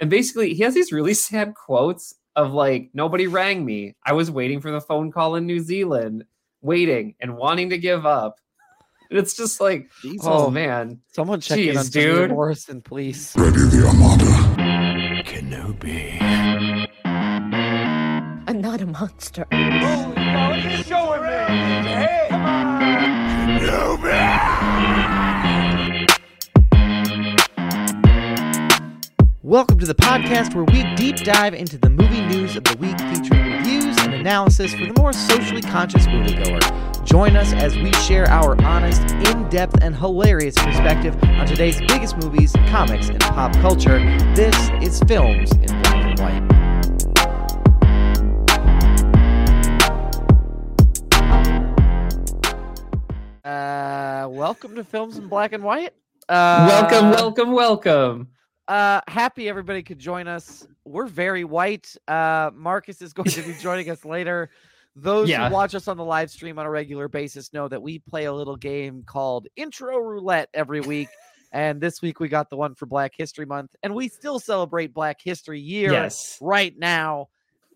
And basically, he has these really sad quotes of like, nobody rang me. I was waiting for the phone call in New Zealand, waiting and wanting to give up. And it's just like, Jesus. oh man, Someone check in Jeez, on Tamir dude. Morrison, please. Ready the Armada. Kenobi. I'm not a monster. Welcome to the podcast where we deep dive into the movie news of the week, featuring reviews and analysis for the more socially conscious moviegoer. Join us as we share our honest, in depth, and hilarious perspective on today's biggest movies, comics, and pop culture. This is Films in Black and White. Uh, welcome to Films in Black and White. Uh, welcome, welcome, welcome. Uh happy everybody could join us. We're very white. Uh marcus is going to be joining us later. Those Yeah. who watch us on the live stream on a regular basis know that we play a little game called intro roulette every week. And this week we got the one for black history month and we still celebrate black history year Yes, right now.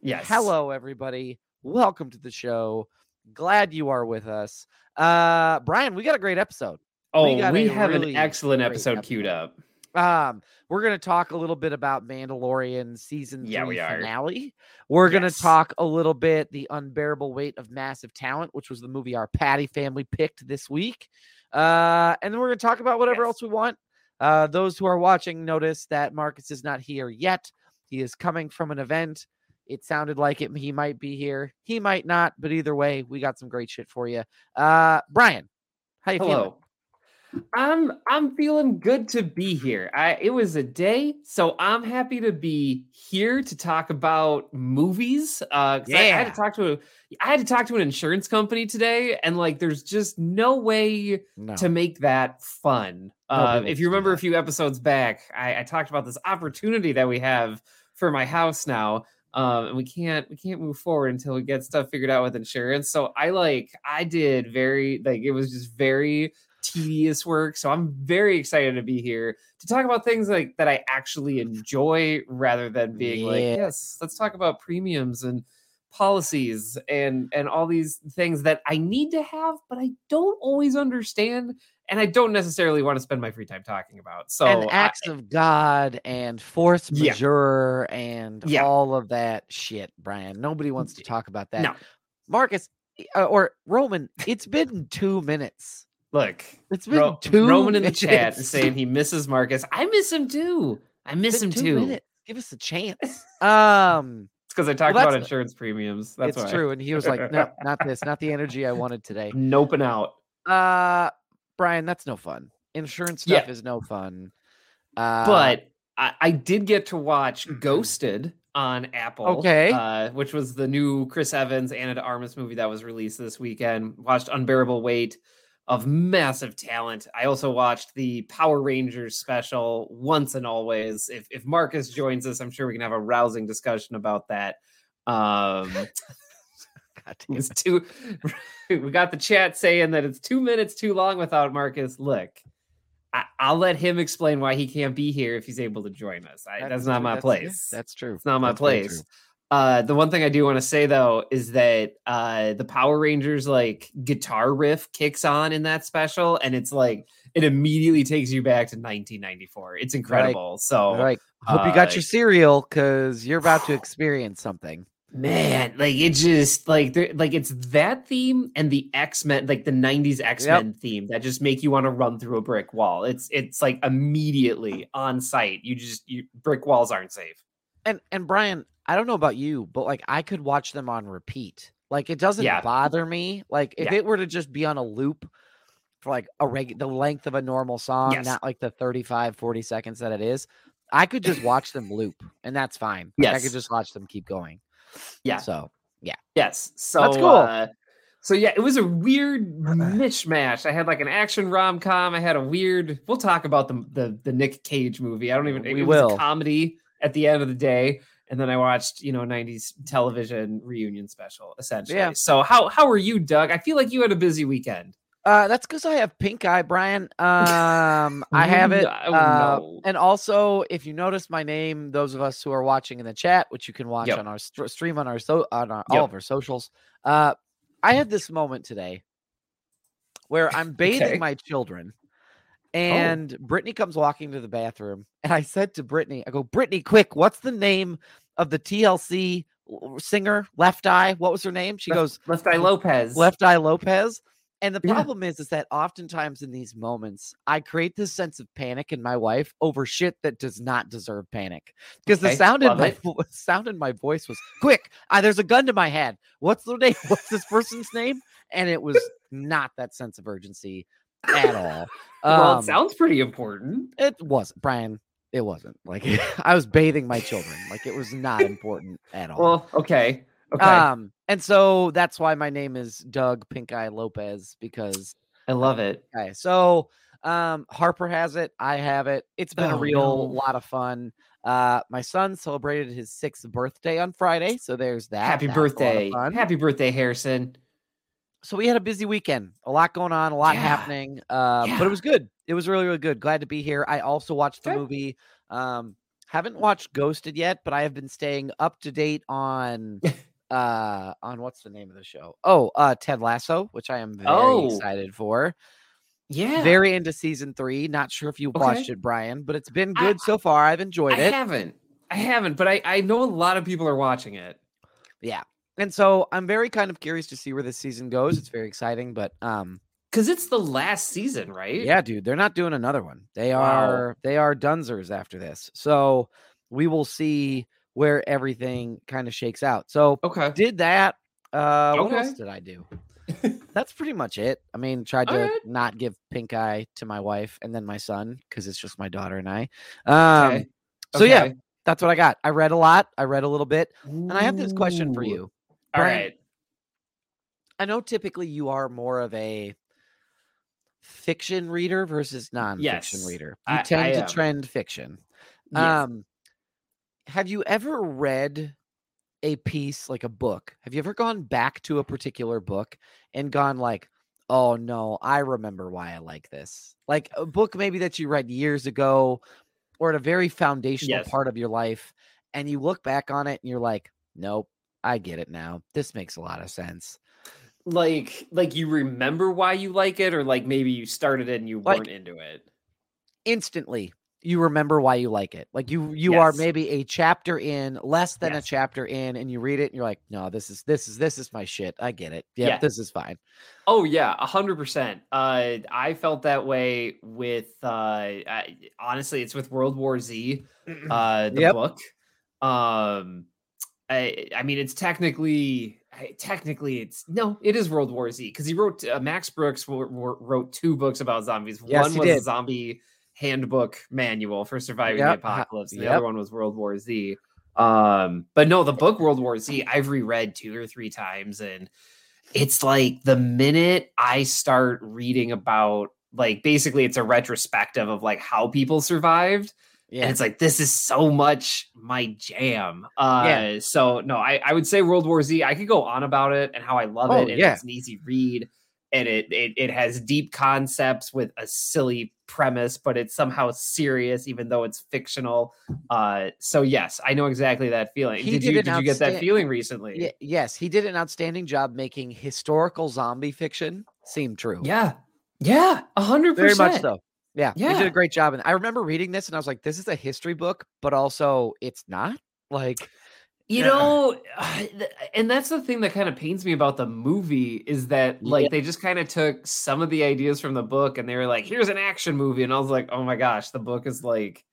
Yes. hello everybody. Welcome to the show. Glad you are with us. Uh brian we got a great episode. Oh, we we, have really an excellent great episode queued up. Um, we're gonna talk a little bit about Mandalorian season Yeah, three we are. finale. We're gonna talk a little bit the unbearable weight of massive talent, which was the movie our Patty family picked this week. Uh, and then we're gonna talk about whatever Yes. else we want. Uh, those who are watching notice that Marcus is not here yet. He is coming from an event. It sounded like it. He might be here. He might not. But either way, we got some great shit for you. Uh, Brian, how you feeling? I'm I'm feeling good to be here. I it was a day, so I'm happy to be here to talk about movies. Uh 'cause I, I had to talk to a I had to talk to an insurance company today, and like there's just no way No. to make that fun. Uh, if you remember a few episodes back, I, I talked about this opportunity that we have for my house now. Um, and we can't we can't move forward until we get stuff figured out with insurance. So I like I did very like it was just very tedious work. So I'm very excited to be here to talk about things like that I actually enjoy rather than being like, yes, let's talk about premiums and policies and and all these things that I need to have, but I don't always understand and I don't necessarily want to spend my free time talking about. So and I- acts of God and force Yeah. majeure and Yeah. all of that shit, Brian. Nobody wants to talk about that. no, Marcus uh, or Roman, it's been two minutes. Look, It's been Ro- two Roman in the chat is saying he misses Marcus. I miss him too. I miss him too. minutes. Give us a chance. Um, It's because I talked Well, about insurance premiums. That's it's why. true. And he was like, no, not this, not the energy I wanted today. Noping out. Uh, Brian, that's no fun. Insurance Yeah. stuff is no fun. Uh, but I, I did get to watch Ghosted on Apple. Okay. Uh, which was the new Chris Evans, Ana de Armas movie that was released this weekend. Watched Unbearable Weight of massive talent. I also watched the Power Rangers special once and always. If if Marcus joins us, I'm sure we can have a rousing discussion about that. Um it's too we got the chat saying that it's two minutes too long without Marcus. Look, I, I'll let him explain why he can't be here if he's able to join us. I, that's, not my that's- yeah, place. That's true. it's not my That's place. Uh, the one thing I do want to say though is that uh, the Power Rangers like guitar riff kicks on in that special, and it's like it immediately takes you back to 1994. It's incredible. So Like, hope you got uh, your cereal because you're about to experience something. Man, like it just like there, like it's that theme and the X Men, like the '90s X Men theme, that just make you want to run through a brick wall. It's it's like immediately on site. You just you brick walls aren't safe. And and Brian, I don't know about you, but like I could watch them on repeat. Like it doesn't Yeah. bother me. Like if Yeah. it were to just be on a loop for like a reg the length of a normal song, Yes. not like the 35, 40 seconds that it is, I could just watch them loop and that's fine. Like, I could just watch them keep going. Yeah. So yeah. Yes. So that's cool. Uh, so yeah, it was a weird mishmash. I had like an action rom com. I had a weird. We'll talk about the the, the Nick Cage movie. I don't even. We it was will. a comedy at the end of the day, and then I watched you know '90s television reunion special essentially. Yeah. So how how are you, Doug? I feel like you had a busy weekend. Uh, that's because I have pink eye, Brian. Um, I have it. Oh, uh, no. And also, if you notice my name, those of us who are watching in the chat, which you can watch Yep. on our st- stream on our so on our, Yep. all of our socials, uh, I had this moment today where I'm bathing Okay. Oh. my children, and Brittany comes walking to the bathroom, and I said to Brittany, "I go, Brittany, quick, what's the name of the TLC singer, Left Eye? What was her name?" She Left- goes, Left Eye Lopez. Left Eye Lopez. And the Yeah. problem is, is that oftentimes in these moments, I create this sense of panic in my wife over shit that does not deserve panic. Because the Okay, sound in my it. sound in my voice was quick. Ah, there's a gun to my head. What's the name? What's this person's name? And it was not that sense of urgency at all. well, Um, it sounds pretty important. it wasn't, Brian. It wasn't like I was bathing my children. Like it was not important at all. Well, okay. Okay. Um, and so that's why my name is Doug Pink Eye Lopez because I love it. okay, so um Harper has it, I have it. It's been a Oh, real no. lot of fun. Uh my son celebrated his sixth birthday on Friday, so there's that. Happy That was a lot of birthday. Happy birthday, Harrison. So we had a busy weekend, a lot going on, a lot Yeah. happening. Uh, but it was good. It was really, really good. Glad to be here. I also watched the Okay. movie. Um, haven't watched Ghosted yet, but I have been staying up to date on uh on what's the name of the show? Oh, uh Ted Lasso, which I am very Oh. excited for. Yeah. Very into season three. Not sure if you Okay. watched it, Brian, but it's been I- good so far. I've enjoyed I it. haven't. I haven't, but I, I know a lot of people are watching it. Yeah. And so I'm very kind of curious to see where this season goes. It's very exciting, but um Because it's the last season, right? Yeah, dude, they're not doing another one. They Wow. are they are dunzers after this. So we will see where everything kind of shakes out. So Okay. did that. Uh what else Okay. did I do? That's pretty much it. I mean, tried to Alright. not give pink eye to my wife and then my son because it's just my daughter and I. Um Okay. so yeah, that's what I got. I read a lot. I read a little bit. And I have this question for you. All Brian, right. I know typically you are more of a fiction reader versus nonfiction Yes, reader. You I- tend I to trend fiction. Yes. Um, have you ever read a piece like a book? Have you ever gone back to a particular book and gone like, "Oh no, I remember why I like this." Like a book maybe that you read years ago or at a very foundational Yes. part of your life and you look back on it and you're like, "Nope, I get it now. This makes a lot of sense." like like you remember why you like it, or like maybe you started it and you Like- weren't into it. instantly you remember why you like it. Like you you are maybe a chapter in, less than a chapter in, and you read it and you're like, no, this is this is this is my shit. I get it. Yeah, Yeah. this is fine. Oh yeah, a hundred percent. Uh, I felt that way with. Uh, I, honestly, it's with World War Z, uh, the Yep. book. Um, I, I mean, it's technically, I- technically, it's no, it is World War Z because he wrote uh, Max Brooks wo- wo- wrote two books about zombies. Yes, one was a did. zombie handbook manual for surviving Yep, the apocalypse. and The yep. other one was World War Z. Um, but no, the book World War Z, I've reread two or three times, and it's like the minute I start reading about like basically it's a retrospective of like how people survived. Yeah. And it's like this is so much my jam. Uh Yeah. so no, I, I would say World War Z. I could go on about it and how I love Oh, it. And yeah. it's an easy read and it, it it has deep concepts with a silly premise, but it's somehow serious, even though it's fictional. Uh so yes, I know exactly that feeling. He did did you did you get that feeling recently? Ye- yes, he did an outstanding job making historical zombie fiction seem true. Yeah. Yeah. A hundred very percent. much so. Yeah, he did a great job. And I remember reading this and I was like, this is a history book, but also it's not. Like, You Yeah. know, and that's the thing that kind of pains me about the movie is that like Yeah. they just kind of took some of the ideas from the book and they were like, "Here's an action movie," and I was like, "Oh my gosh, the book is like."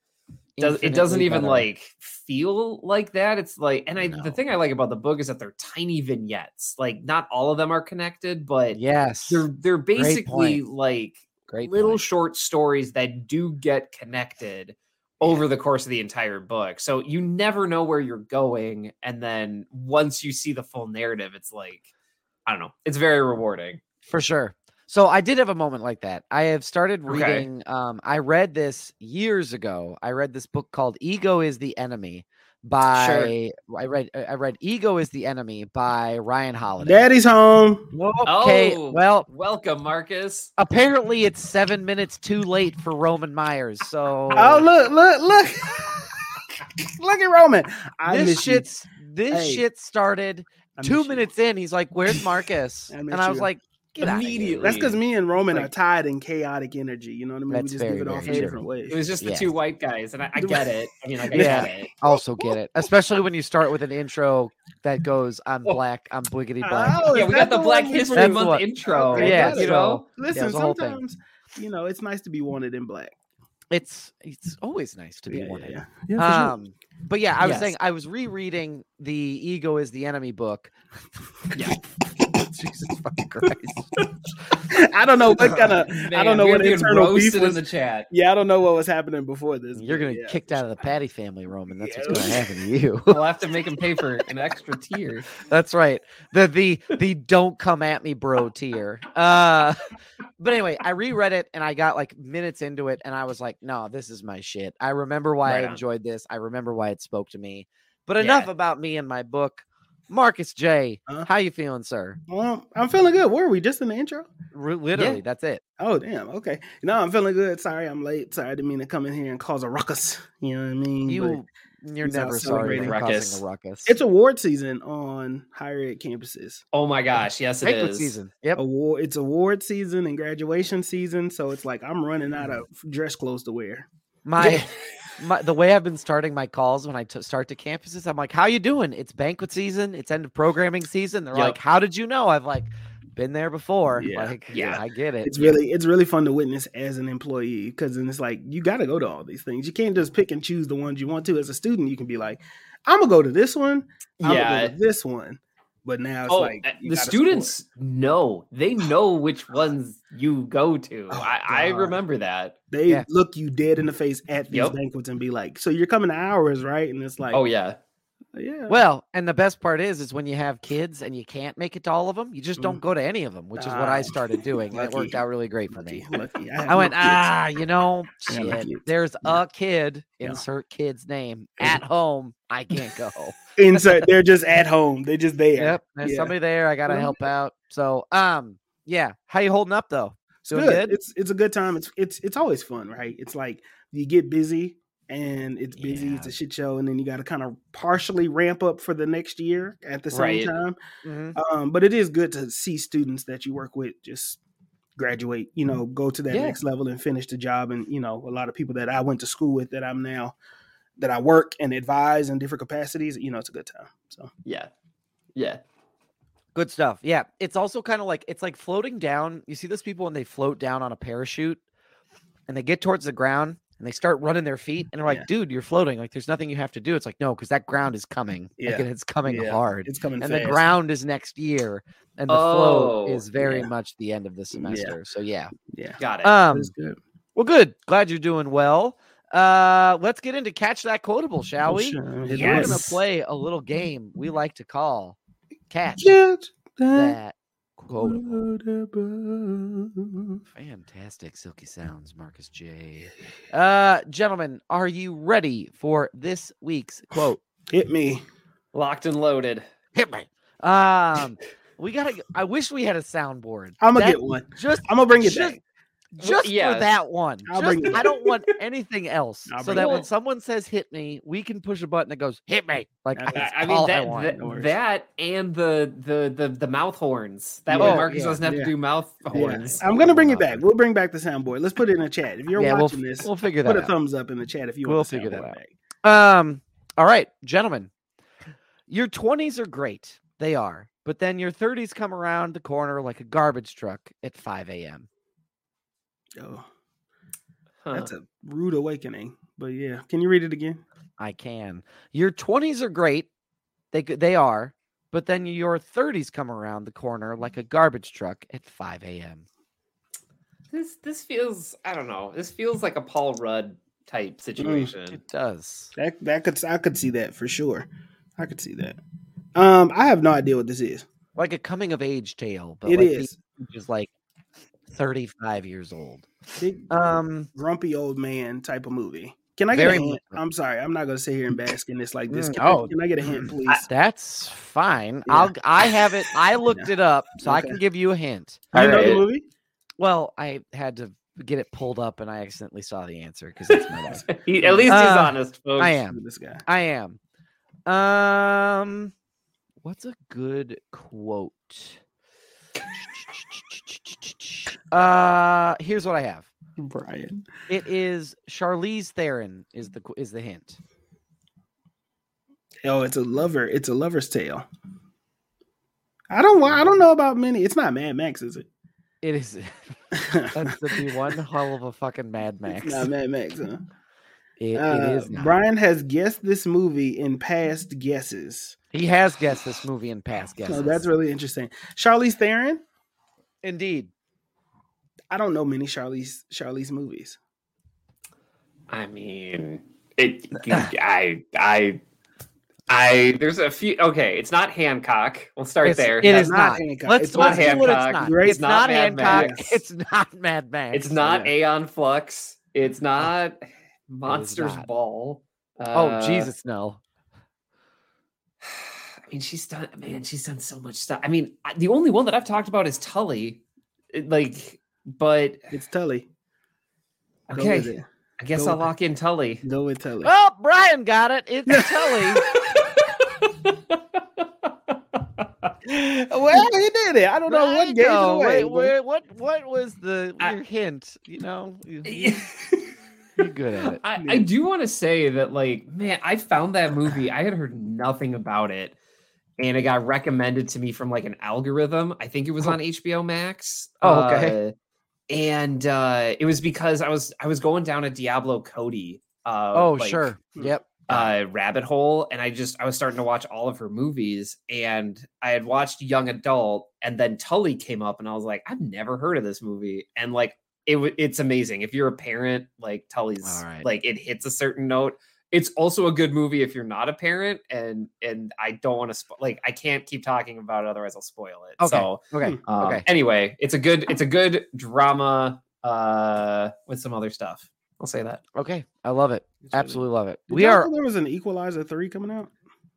Does, it doesn't even better. like feel like that. It's like, and I No. the thing I like about the book is that they're tiny vignettes. Like, not all of them are connected, but Yes. they're they're basically like Great little point. short stories that do get connected over the course of the entire book. So you never know where you're going. And then once you see the full narrative, it's like, I don't know, it's very rewarding. for sure. So I did have a moment like that. I have started Okay. reading. Um, I read this years ago. I read this book called "Ego Is the Enemy" by. I read. I read "Ego Is the Enemy" by Ryan Holiday. Daddy's home. Okay, Oh, well, welcome, Marcus. apparently it's seven minutes too late for Roman Myers. So Oh, look, look, look. look at Roman. I this miss you. shit's this Hey. shit started two miss you. minutes in. He's like, "Where's Marcus?" I and I was you. like, "Get Immediately. That's because me and Roman Like- are tied in chaotic energy. You know what I mean? That's we just very, give it off very in true. different ways. It was just the Yeah. two white guys, and I, I get it. I mean, like, I Yeah. get it. Also get it, especially when you start with an intro that goes, "I'm Oh. black, I'm bliggity black." Oh, yeah, we got the one Black History Month what- intro. Okay, yeah, you know. Listen, it's the whole thing. sometimes you know it's nice to be wanted in black. It's it's always nice to be Yeah, yeah, wanted. yeah. Yeah, for sure. Um, but yeah, I was Yes. saying I was rereading the "Ego Is the Enemy" book. Yeah. Jesus fucking Christ! I don't know what kind of. I don't know what internal beef was. in the chat. Yeah, I don't know what was happening before this. You're gonna yeah, kicked out of the. Patty family, Roman. That's Yeah. what's gonna happen to you. We'll have to make him pay for an extra tier. That's right. The the the don't come at me, bro tier. Uh but anyway, I reread it and I got like minutes into it and I was like, no, this is my shit. I remember why Right I on. enjoyed this. I remember why it spoke to me. But enough Yeah. about me and my book. Marcus J, Huh? how you feeling, sir? Well, I'm feeling good. Where are we? Just in the intro? R- literally, that's it. Oh damn. Okay. No, I'm feeling good. Sorry, I'm late. Sorry, I didn't mean to come in here and cause a ruckus. You know what I mean? But You you're never sorry for ruckus. causing a ruckus. it's award season on higher ed campuses. Oh my gosh, yes, it is. banquet is. season. Yep. Award. It's award season and graduation season. So it's like I'm running out mm. of dress clothes to wear. My my, the way I've been starting my calls when I t- start to campuses, I'm like, "How you doing? It's banquet season. It's end of programming season." They're Yep. like, "How did you know?" I've like been there before. Yeah, Like, yeah. I get it. It's really it's really fun to witness as an employee because then it's like you got to go to all these things. You can't just pick and choose the ones you want to. As a student, you can be like, I'm gonna go to this one. I'm Yeah. gonna go to this one. But now it's Oh, like uh, the gotta students know. They know which ones you go to. Oh, I, I remember that. They Yeah. look you dead in the face at these Yep. banquets and be like, "So you're coming to ours, right?" And it's like, Oh yeah. yeah." well, and the best part is, is when you have kids and you can't make it to all of them, you just don't go to any of them, which is what I Ah, started doing, and it worked out really great for me. lucky, lucky. have I went, no kids. ah, you know, I got no shit. There's Yeah. a kid. Insert kid's name at home. I can't go. Insert. They're just at home. They're just there. Yep, there's Yeah. somebody there. I gotta help out. So, um, yeah. How you holding up though? It's good. good? It's it's a good time. It's it's it's always fun, right? It's like you get busy and it's busy. It's a shit show, and then you got to kind of partially ramp up for the next year at the same Right. time. Mhm. Um, but it is good to see students that you work with just graduate. You know, go to that Yeah. next level and finish the job. And you know, a lot of people that I went to school with that I'm now that I work and advise in different capacities. You know, it's a good time. So Yeah. Yeah. Good stuff. Yeah. It's also kind of like it's like floating down. You see those people when they float down on a parachute and they get towards the ground and they start running their feet and they're like, Yeah. dude, you're floating. Like there's nothing you have to do. It's like, no, because that ground is coming. Like, Yeah. and it's coming Yeah. hard. it's coming and fast. the ground is next year. And the Oh, float is very yeah. much the end of the semester. So yeah. yeah, Got it. Um good. well good. Glad you're doing well. Uh let's get into catch that quotable, shall we? sure. Hit We're gonna play a little game we like to call catch Catch that that quotable. quotable. Fantastic silky sounds, Marcus J. Uh gentlemen, are you ready for this week's quote? Hit me. Locked and loaded. Hit me. Um we gotta I wish we had a soundboard. I'm gonna That- get one. just I'm gonna bring it just- back. Just yeah. for that one. I'll Just- bring I don't want anything else. I'll so that it when someone says hit me, we can push a button that goes hit me. Like I- I, I mean that I want. that, that and the the the the mouth horns. That Yeah. way Oh, Marcus yeah, doesn't have yeah. to do mouth Yeah. horns. I'm gonna bring it back. We'll bring back the soundboard. Let's put it in the chat. If you're yeah, we'll, watching this, we'll figure that. put that a out. thumbs up in the chat if you We'll want the figure that out. back. Um, all right, gentlemen. Your 20s are great. They are. But then your 30s come around the corner like a garbage truck at 5 a.m. Oh, Huh. that's a rude awakening. But yeah, can you read it again? I can. Your 20s are great. They they are. But then your 30s come around the corner like a garbage truck at 5 a.m. This this feels I don't know. This feels like a Paul Rudd type situation. It does. That that could I could see that for sure. I could see that. Um, I have no idea what this is. Like a coming of age tale, but It like is. just like 35 years old. Big Um, grumpy old man type of movie. Can I get a hint? much. I'm sorry, I'm not gonna sit here and bask in this like this. Mm, Can, I, oh. can I get a hint, please? that's fine. Yeah. I'll I have it. I looked Yeah. it up, so I can give you a hint. you know the movie? Well, I had to get it pulled up, and I accidentally saw the answer because it's my life. At least he's Uh, honest, folks. I am. This guy. I am. Um, what's a good quote? Uh, here's what I have. Brian. It is Charlize Theron is the is the hint. Oh, it's a lover. It's a lover's tale. I don't. I don't know about many. It's not Mad Max, is it? It is. That's to be one hell of a fucking Mad Max. It's not Mad Max. Huh? It, it Uh, is. Not. Brian has guessed this movie in past guesses. He has guessed this movie in past guesses. So that's really interesting. Charlize Theron. indeed. I don't know many Charlize Charlize movies. I mean, it. I. I. I. There's a few. Okay, it's not Hancock. We'll start It's- there. It is not not. Hancock. Let's, It's let's not do it's Hancock. not. Great. It's not, Mad Hancock. Max. It's not Mad Max. It's not Aeon Flux. It's not Monsters not. Ball. Oh Uh, Jesus, no. I mean, she's done. Man, she's done so much stuff. I mean, the only one that I've talked about is Tully. Like, but It's Tully. Okay, it. I guess Go I'll lock in Tully. Go with Tully. Oh, Brian got it. It's Tully. well, he did it. I don't know what Right, gave no, it away. wait, but- what what was the I- your hint? You know, you, you- you're good at it. I, I do want to say that, like, man, I found that movie. I had heard nothing about it, and it got recommended to me from like an algorithm. I think it was Oh. on HBO Max. Oh, okay. Uh, and uh, it was because I was I was going down a Diablo Cody. Uh, Oh, like, sure. Yep. uh rabbit hole and i just i was starting to watch all of her movies and i had watched young adult and then tully came up and i was like i've never heard of this movie and like it it's amazing if you're a parent like tully's right. like it hits a certain note it's also a good movie if you're not a parent and and i don't want to spo- like i can't keep talking about it otherwise i'll spoil it Okay. so Okay. um, okay. anyway it's a good it's a good drama uh with some other stuff i'll say that Okay. I love it. It's really- Absolutely love it. Did We are. there was an Equalizer three coming out.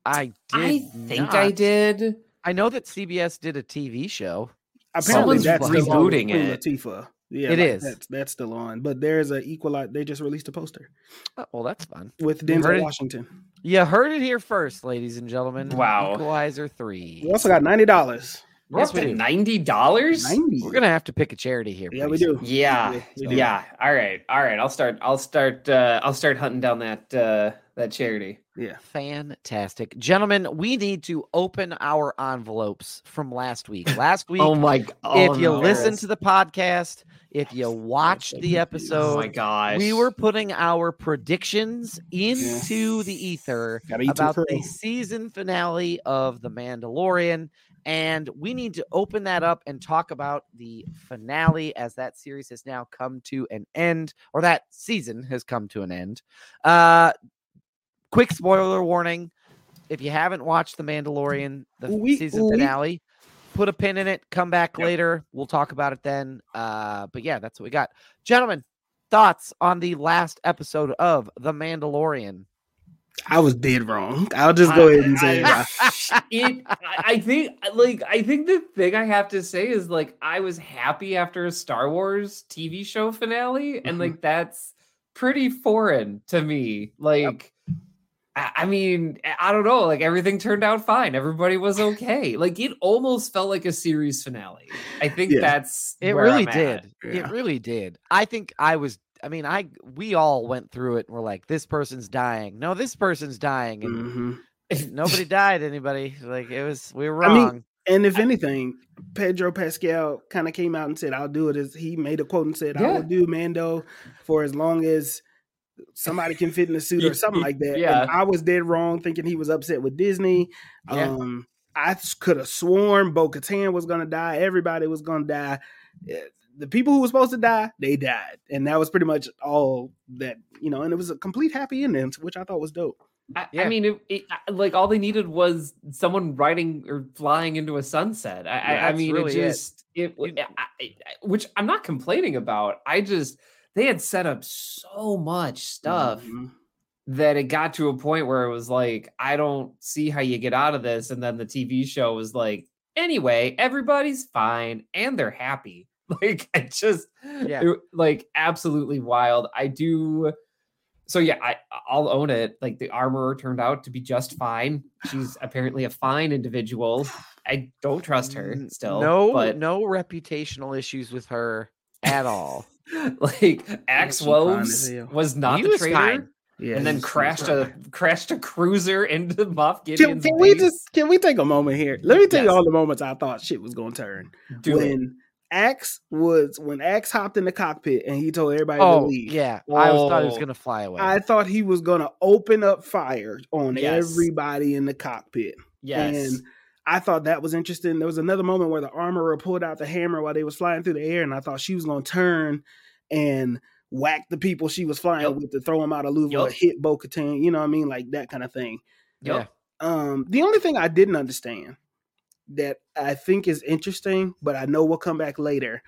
I did. i think i did I know that CBS did a TV show. Apparently, Someone's that's still on with rebooting Queen it. Latifah. Yeah, It like, is. That's, that's still on, but there's a Equalizer. They just released a poster Oh, well, that's fun. with You heard Denzel it? Washington. You heard it here first, ladies and gentlemen. Wow. Equalizer three. We also got ninety dollars. We're Yes, up we to ninety dollars. Ninety. We're gonna have to pick a charity here. Yeah, we do. Yeah, We do. yeah. All right, all right. I'll start. I'll start. Uh, I'll start hunting down that uh, that charity. Yeah. Fantastic. Gentlemen, we need to open our envelopes from last week. Last week, Oh my! g- if oh you no. listen to the podcast, if you watched the episode, oh my episode, gosh, we were putting our predictions into the ether Gotta eat some about the season finale of The Mandalorian. And we need to open that up and talk about the finale as that series has now come to an end, or that season has come to an end. Uh, quick spoiler warning if you haven't watched The Mandalorian, the Ooh wee, season ooh wee. finale, put a pin in it, come back Yep. later. We'll talk about it then. Uh, but yeah, that's what we got. Gentlemen, thoughts on the last episode of The Mandalorian? I was dead wrong. I'll just go ahead and say it. I, it, I I think like I think the thing I have to say is like I was happy after a Star Wars TV show finale, and Mhm. like that's pretty foreign to me. Like. I I mean, I- I don't know. Like everything turned out fine. Everybody was okay. Like it almost felt like a series finale. I think Yeah. that's It where really I'm did. Yeah. It really did. I think I was. I mean, I we all went through it and we're like, this person's dying. No, this person's dying, and Mhm. nobody died. Anybody like it was? We were I mean, wrong. And if anything, Pedro Pascal kind of came out and said, "I'll do it." As he made a quote and said, "I will do Mando for as long as somebody can fit in a suit or something like that." Yeah. And I was dead wrong thinking he was upset with Disney. Yeah. Um, I could have sworn Bo Katan was gonna die. Everybody was gonna die. Eh, The people who were supposed to die, they died, and that was pretty much all that you know. And it was a complete happy ending, which I thought was dope. I, Yeah. I mean, it, it, like all they needed was someone riding or flying into a sunset. I, I, I mean, really it it. just it, which I'm not complaining about. I just they had set up so much stuff Mhm. that it got to a point where it was like, I don't see how you get out of this. And then the TV show was like, anyway, everybody's fine and they're happy. Like, I just, Yeah. it- like, absolutely wild. I do. So yeah, I I'll own it. Like the armorer turned out to be just fine. She's apparently a fine individual. I don't trust her still. no, but no reputational issues with her at all. like Axe she Woves was not He the was traitor. fine. Yeah, and then he's- he's crashed a crashed a cruiser into Moff Can, Gideon's can we just can we take a moment here? Let me tell you all the moments I thought shit was gonna turn. do it. when Axe was when Axe hopped in the cockpit and he told everybody to Oh, leave. yeah. I was thought he was Oh. gonna fly away. I thought he was gonna open up fire on Yes. everybody in the cockpit. Yes. And I thought that was interesting. There was another moment where the armorer pulled out the hammer while they was flying through the air, and I thought she was gonna turn and whack the people she was flying Yup. with to throw them out of Louisville, Yup. hit Bo Katan, you know what I mean? Like that kind of thing. Yep. Um, the only thing I didn't understand that I think is interesting, but I know we'll come back later.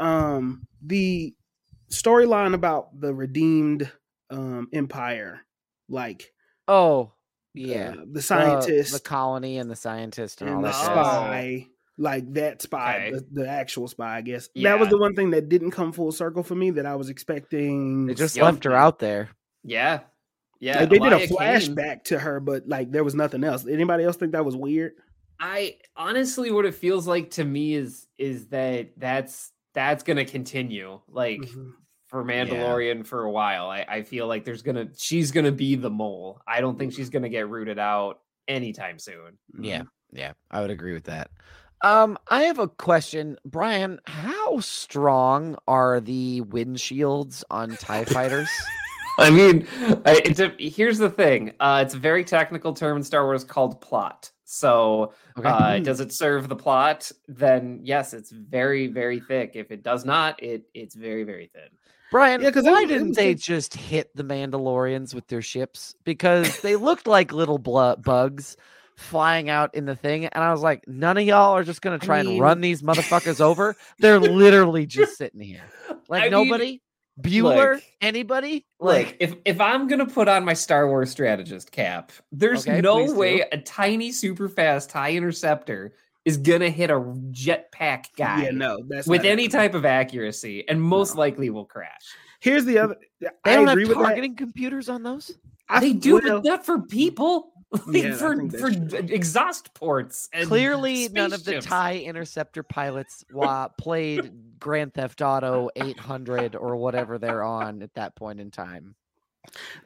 Um, the storyline about the redeemed um empire, like oh, yeah. uh, the The- scientist the, colony, and the scientist, and, all and the that. jazz. spy, like that spy, Okay. the, the actual spy, I guess. That was the one thing that didn't come full circle for me that I was expecting. They just Yup. left her out there. yeah. Yeah. Like, they did a Elia Kane. flashback to her, but like there was nothing else. Anybody else think that was weird? I honestly what it feels like to me is is that that's that's gonna continue. Like Mhm. For Mandalorian for a while. I, I feel like there's gonna she's gonna be the mole. I don't think she's gonna get rooted out anytime soon. Yeah, yeah, I would agree with that. Um, I have a question, Brian. How strong are the windshields on Tie Fighters? I mean, I- it's a, here's the thing. Uh, it's a very technical term in Star Wars called plot. So, Okay. uh, does it serve the plot? Then yes, it's very, very thick. If it does not, it it's very, very thin. Brian, Yeah, why was- didn't they just hit the Mandalorians with their ships? Because they looked like little blu- bugs flying out in the thing, and I was like, none of y'all are just gonna I try mean- and run these motherfuckers over. They're literally just sitting here, like I mean, nobody. Bueller, look, anybody? Like, if if I'm gonna put on my Star Wars strategist cap, there's Okay, no please do. way a tiny, super fast TIE interceptor is gonna hit a jetpack guy Yeah, no, that's with any happening. type of accuracy, and most No. likely will crash. Here's the other. they I don't agree have with that. targeting computers on those. I they do, well, but not for people. Like Yeah, for for exhaust ports. And Clearly, none of the TIE interceptor pilots wa- played Grand Theft Auto 800 or whatever they're on at that point in time.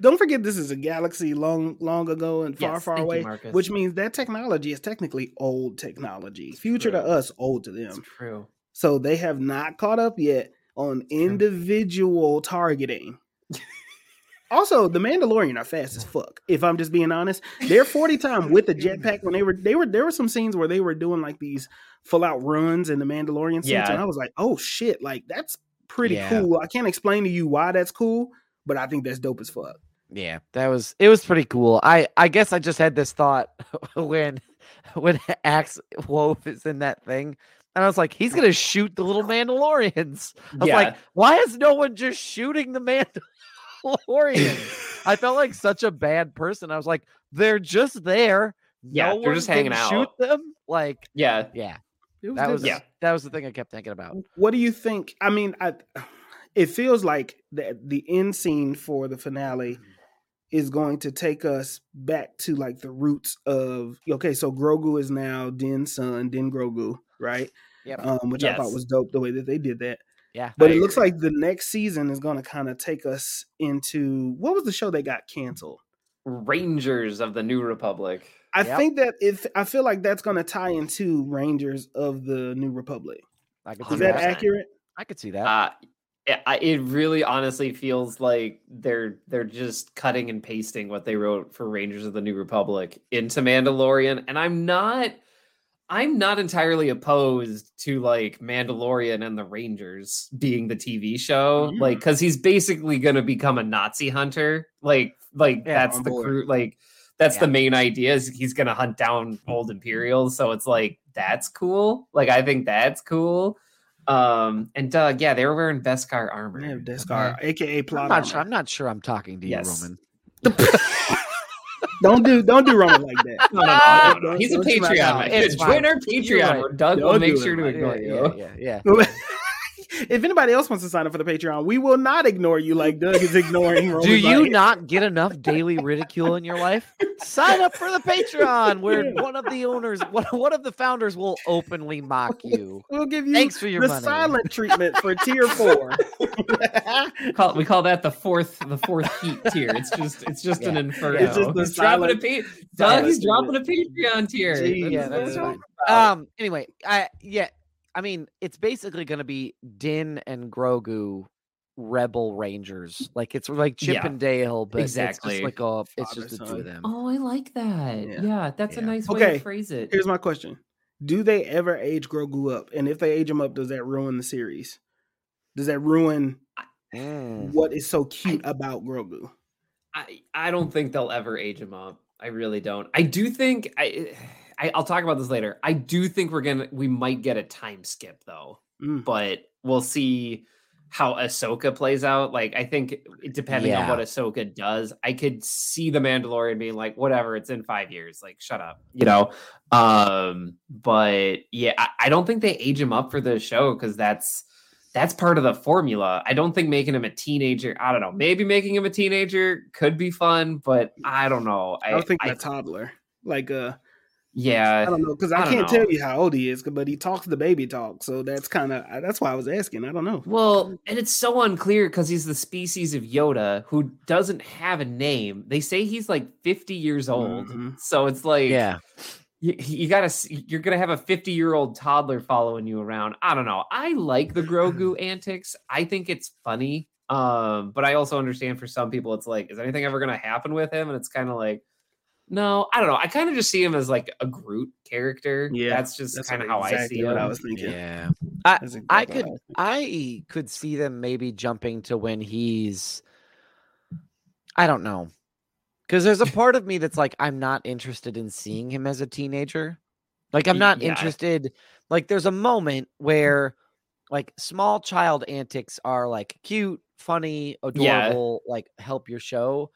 Don't forget, this is a galaxy long, long ago and far, Yes, far thank you, away, which means that technology is technically old technology. Future to us, old to It's them. true. So they have not caught up yet on individual targeting. also, the Mandalorian are fast as fuck. If I'm just being honest, they're 40 time with the jetpack when they were they were there were some scenes where they were doing like these full out runs in the Mandalorian suits, Yeah. and I was like, oh shit, like that's pretty Yeah. cool. I can't explain to you why that's cool, but I think that's dope as fuck. Yeah, that was it was pretty cool. I I guess I just had this thought when when Axe Wolf is in that thing. And I was like, he's gonna shoot the little Mandalorians. I was Yeah. like, why is no one just shooting the Mandalorians? I felt like such a bad person. I was like, they're just there. Yeah, no they're one just hanging out. Shoot them. Like, Yeah. yeah, It that good was. Yeah. that was the thing I kept thinking about. What do you think? I mean, I it feels like the the end scene for the finale is going to take us back to like the roots of okay, so Grogu is now Din's son, Din Grogu, right? Yep. Um, which I thought was dope the way that they did that. Yeah. But I it looks like the next season is going to kind of take us into what was the show that got canceled? Rangers of the New Republic. I Yep. think that if I feel like that's going to tie into Rangers of the New Republic. I could see Is that accurate? I could see that. Uh, it, it really honestly feels like they're they're just cutting and pasting what they wrote for Rangers of the New Republic into Mandalorian, and I'm not I'm not entirely opposed to like Mandalorian and the Rangers being the TV show, Mm. like because he's basically gonna become a Nazi hunter. Like, like Yeah, that's the crew. Like, that's Yeah. the main idea. Is he's gonna hunt down old Imperials. So it's like that's cool. Like, I think that's cool. Um, and Doug, yeah, they were wearing Beskar armor. Yeah, Beskar, aka plot. I'm not, sure, armor. I'm not sure I'm talking to you, Yes. Roman. Don't do don't do Roman like that. No, no, no, no, no. Don't- He's a don't Patreon. It's Join fine. our You're Patreon right. where Doug will Don't make sure it, to ignore yeah, you. yeah, yeah, yeah. if anybody else wants to sign up for the Patreon, we will not ignore you like Doug is ignoring Do you Light. not get enough daily ridicule in your life? Sign up for the Patreon, where one of the owners, one, one of the founders, will openly mock you. We'll give you Thanks for your the money. silent treatment for tier four. We call, we call that the fourth the fourth heat tier. It's just it's just an inferno. It's just the he's dropping a silent- pa- Doug, silent he's dropping a Patreon tier. Jeez. Yeah, what that's I'm fine. Um. Anyway, I yeah. I mean, it's basically going to be Din and Grogu, Rebel Rangers. Like it's like Chip Yeah, and Dale, but exactly. it's just like a, it's Father, just the two of them. Oh, I like that. Yeah. Yeah, that's a Yeah. nice way Okay, to phrase it. Here's my question: Do they ever age Grogu up? And if they age him up, does that ruin the series? Does that ruin Mm. what is so cute about Grogu? I, I don't think they'll ever age him up. I really don't. I do think I, I I'll talk about this later. I do think we're gonna we might get a time skip though, Mm. but we'll see how Ahsoka plays out. Like I think depending on what Ahsoka does, I could see the Mandalorian being like, whatever, it's in five years. Like, shut up, you know. Um, but yeah, I, I don't think they age him up for the show because that's that's part of the formula. I don't think making him a teenager. I don't know. Maybe making him a teenager could be fun, but I don't know. I I, don't think I- a toddler. Like uh, I don't know because I I, can't know. tell you how old he is, but he talks the baby talk. So that's kind of that's why I was asking. I don't know. Well, and it's so unclear because he's the species of Yoda who doesn't have a name. They say he's like 50 years old. Mhm. So it's like, Yeah. you, you gotta, you're gonna have a 50 year old toddler following you around. I don't know. I like the Grogu antics. I think it's funny. Um, but I also understand for some people, it's like, is anything ever gonna happen with him? And it's kind of like, no, I don't know. I kind of just see him as like a Groot character. Yeah, that's just kind of what- how I see what him. I was thinking. Yeah. I exactly could what was I could see them maybe jumping to when he's I don't know. Cuz there's a part of me that's like I'm not interested in seeing him as a teenager. Like I'm not yeah. interested like there's a moment where like small child antics are like cute, funny, Yeah. adorable, like help your show.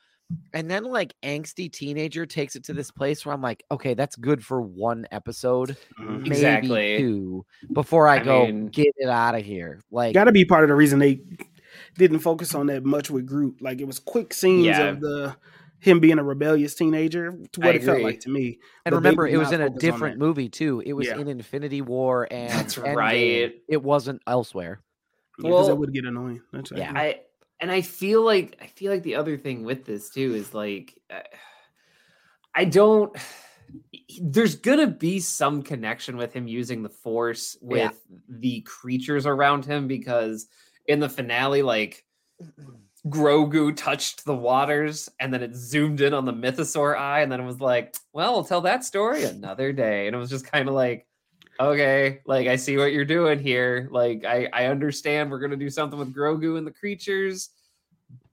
And then like angsty teenager takes it to this place where I'm like, okay, that's good for one episode, Mhm. maybe Exactly. two, before I, I go mean- get it out of here. Like Got to be part of the reason they didn't focus on that much with Groot. Like it was quick scenes Yeah. of the him being a rebellious teenager. To what I it felt like to me. And but remember, it was in a different movie too. It was Yeah. in Infinity War, and That's Endgame. right. It wasn't elsewhere. because that would get annoying. That's right. Yeah. I and I feel like I feel like the other thing with this too is like uh, I don't there's gonna be some connection with him using the force with Yeah. the creatures around him because in the finale like Grogu touched the waters and then it zoomed in on the mythosaur eye and then it was like well we'll tell that story another day and it was just kind of like okay like i see what you're doing here like i i understand we're gonna do something with grogu and the creatures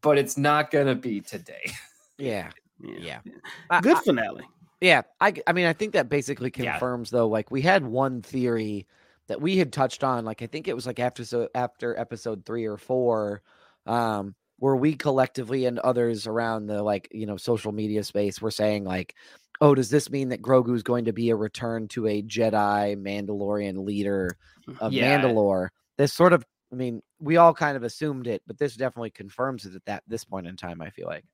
but it's not gonna be today Yeah, Yeah. yeah. I- Good I- finale. yeah. I, I mean, I think that basically Yeah. confirms though. Like we had one theory that we had touched on. Like I think it was like after so after episode three or four, um, where we collectively and others around the like you know social media space were saying like, oh, does this mean that Grogu is going to be a return to a Jedi Mandalorian leader mm, of Yeah. Mandalore? This sort of, I mean, we all kind of assumed it, but this definitely confirms it at that this point in time. I feel like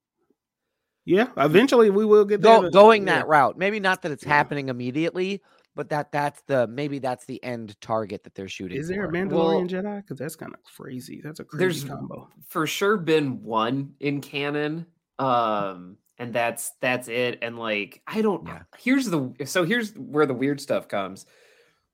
Yeah. Eventually we will get Go, going Yeah. that route. Maybe not that it's Yeah. happening immediately, but that that's the maybe that's the end target that they're shooting. Is there a for. Mandalorian Jedi? Because that's kind of crazy. That's a crazy There's- combo. for sure been one in canon um and that's that's it and like i don't Yeah. here's the so here's where the weird stuff comes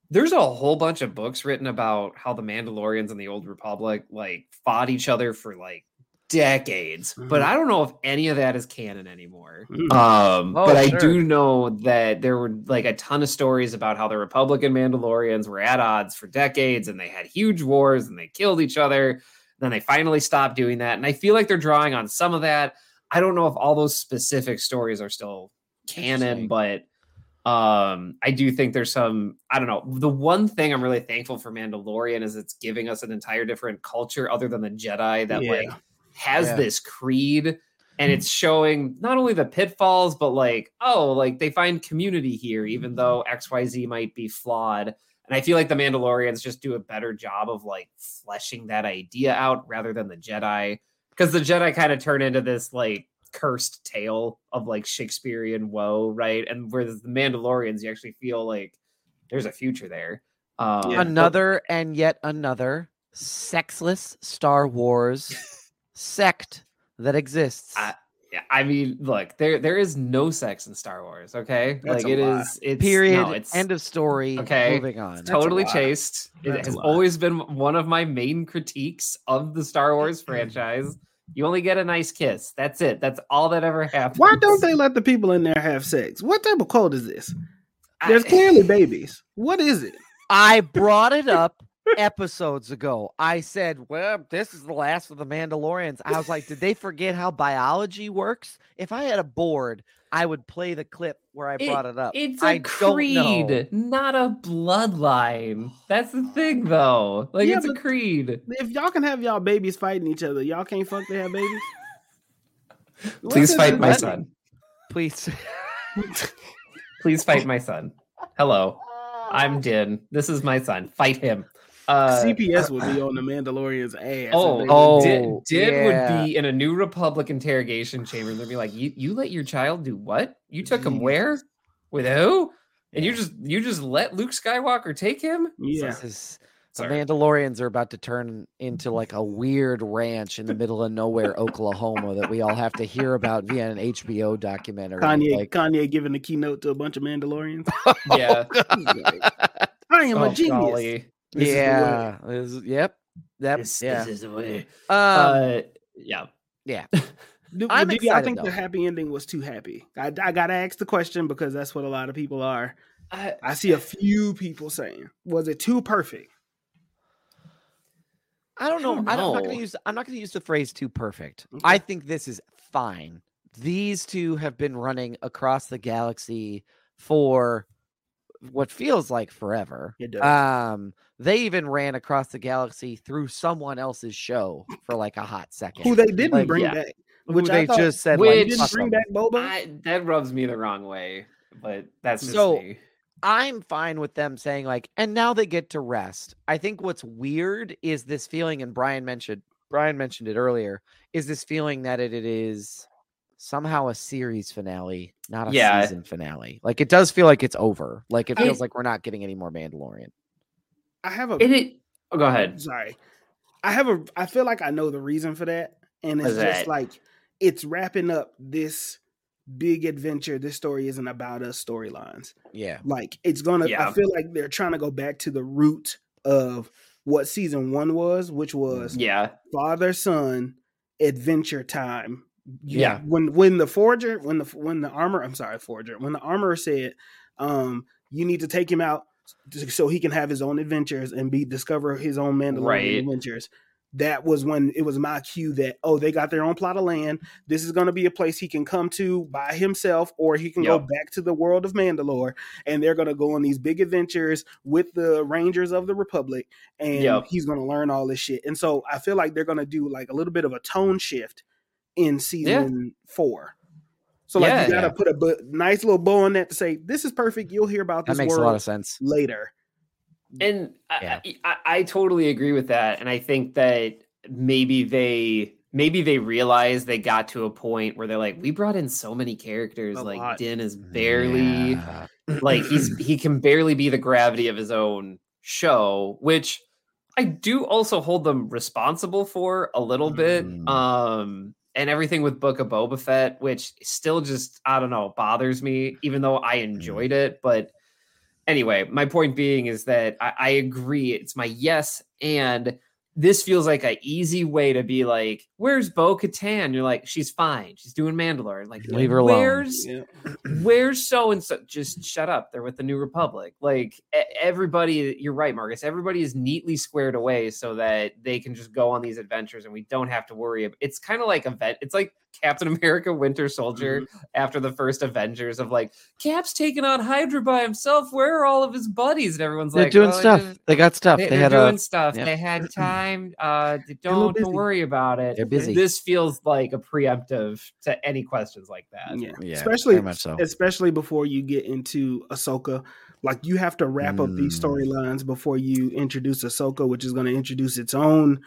there's a whole bunch of books written about how the mandalorians and the old republic like fought each other for like decades, but Mhm. I don't know if any of that is canon anymore. Mm. Um, Oh, but I do know that there were like a ton of stories about how the Republican Mandalorians were at odds for decades and they had huge wars and they killed each other. Then they finally stopped doing that. And I feel like they're drawing on some of that. I don't know if all those specific stories are still canon, but um I do think there's some I don't know. The one thing I'm really thankful for Mandalorian is it's giving us an entire different culture other than the Jedi that Yeah. like has Yeah. this creed and it's showing not only the pitfalls but like oh like they find community here even though xyz might be flawed. And i feel like the mandalorians just do a better job of like fleshing that idea out rather than the jedi because the jedi kind of turn into this like cursed tale of like shakespearean woe right? And whereas the mandalorians you actually feel like there's a future there. Um, but- another and yet another sexless Star Wars sect that exists. I- Yeah, I mean, look, there there is no sex in Star Wars. Okay, That's like a it lie. is. It's Period. No, it's End of story. Okay. Moving on. That's a totally lie. chaste. It That's a has always been one of my main critiques of the Star Wars franchise. You only get a nice kiss. That's it. That's all that ever happens. Why don't they let the people in there have sex? What type of cult is this? There's I- clearly babies. What is it? I brought it up episodes ago. I said, well, this is the last of the Mandalorians. I was like, did they forget how biology works? If I had a board, I would play the clip where I brought it up. It's a I creed, not a bloodline. That's the thing, though. Like Yeah, it's a creed. If y'all can have y'all babies fighting each other, y'all can't fuck to have babies. Please fight my Let- son. Please. Please fight my son. Hello, I'm Din. This is my son. Fight him. Uh, CPS would be on the Mandalorian's ass. Oh, they oh, Din, Din yeah. would be in a new Republic interrogation chamber, and they'd be like, "You, you let your child do what? You took him where? With who? And you just, you just let Luke Skywalker take him? Yeah. This is the Mandalorians are about to turn into like a weird ranch in the middle of nowhere, Oklahoma, that we all have to hear about via an HBO documentary. Kanye, Like, Kanye giving the keynote to a bunch of Mandalorians. Yeah. I am Oh, a genius. golly. This is the way. yeah, is- yep, yep, This, yeah. this is the way. um, Uh, yeah. yeah. Do- I'm did y'all excited, think the happy ending was too happy? I, I gotta ask the question because that's what a lot of people are. I, I see a few people saying, "Was it too perfect?" I don't know. I don't, I'm not going to use. I'm not going to use the phrase "too perfect." Okay. I think this is fine. These two have been running across the galaxy for what feels like forever. It does. Um, they even ran across the galaxy through someone else's show for like a hot second. Who they didn't Like, bring yeah. back? who which I they thought- just said Which- like, didn't "Fuck bring 'em." back Boba. I, that rubs me the wrong way, but that's just So, me. I'm fine with them saying like, and now they get to rest. I think what's weird is this feeling, and Brian mentioned Brian mentioned it earlier, is this feeling that it, it is somehow a series finale, not a Yeah. season finale. Like it does feel like it's over. Like it I- feels like we're not getting any more Mandalorian. I have a And it, oh, go ahead. sorry. I have a. I feel like I know the reason for that, and it's What's just that? like it's wrapping up this big adventure. This story isn't about us storylines. Yeah. Like it's gonna. Yeah. I feel like they're trying to go back to the root of what season one was, which was Yeah. father son adventure time. You- Yeah. When when the forger when the when the armor I'm sorry forger when the armorer said, um, you need to take him out so he can have his own adventures and be discover his own Mandalorian Right. adventures. That was when it was my cue that oh they got their own plot of land. This is going to be a place he can come to by himself, or he can go back to the world of Mandalore, and they're going to go on these big adventures with the Rangers of the Republic, and Yep. he's going to learn all this shit. And so I feel like they're going to do like a little bit of a tone shift in season four. So like Yeah. you got to Yeah. put a bu- nice little bow on that to say this is perfect. You'll hear about That this makes a lot of sense. later. And I- Yeah. I, I, I totally agree with that. And I think that maybe they maybe they realize they got to a point where they're like, we brought in so many characters. A like lot. Din is barely Yeah. like he's he can barely be the gravity of his own show, which I do also hold them responsible for a little bit. Mhm. Um and everything with Book of Boba Fett, which still just I don't know bothers me, even though I mm-hmm. enjoyed it. But anyway, my point being is that I, I agree. It's my yes, and this feels like a easy way to be like, "Where's Bo Katan?" You're like, "She's fine. She's doing Mandalore." Like, Leave her alone. Where's Yeah. where's so and so? Just shut up. They're with the New Republic. Like everybody, you're right, Marcus. Everybody is neatly squared away so that they can just go on these adventures, and we don't have to worry. ab- It's kind of like event. It's like Captain America: Winter Soldier after the first Avengers of like Cap's taking on Hydra by himself. Where are all of his buddies? And everyone's like, They're like, doing "Well, stuff. just- They got stuff. they, They, are had doing a. stuff. yeah. They had time. Uh, d- a don't don't worry about it. They're busy. This feels like a preemptive to any questions like that. Yeah. Yeah, especially very much so. especially before you get into Ahsoka. Like you have to wrap up these Mm. storylines before you introduce Ahsoka, which is going to introduce its own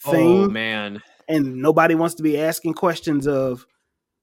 thing. Oh man, and nobody wants to be asking questions of,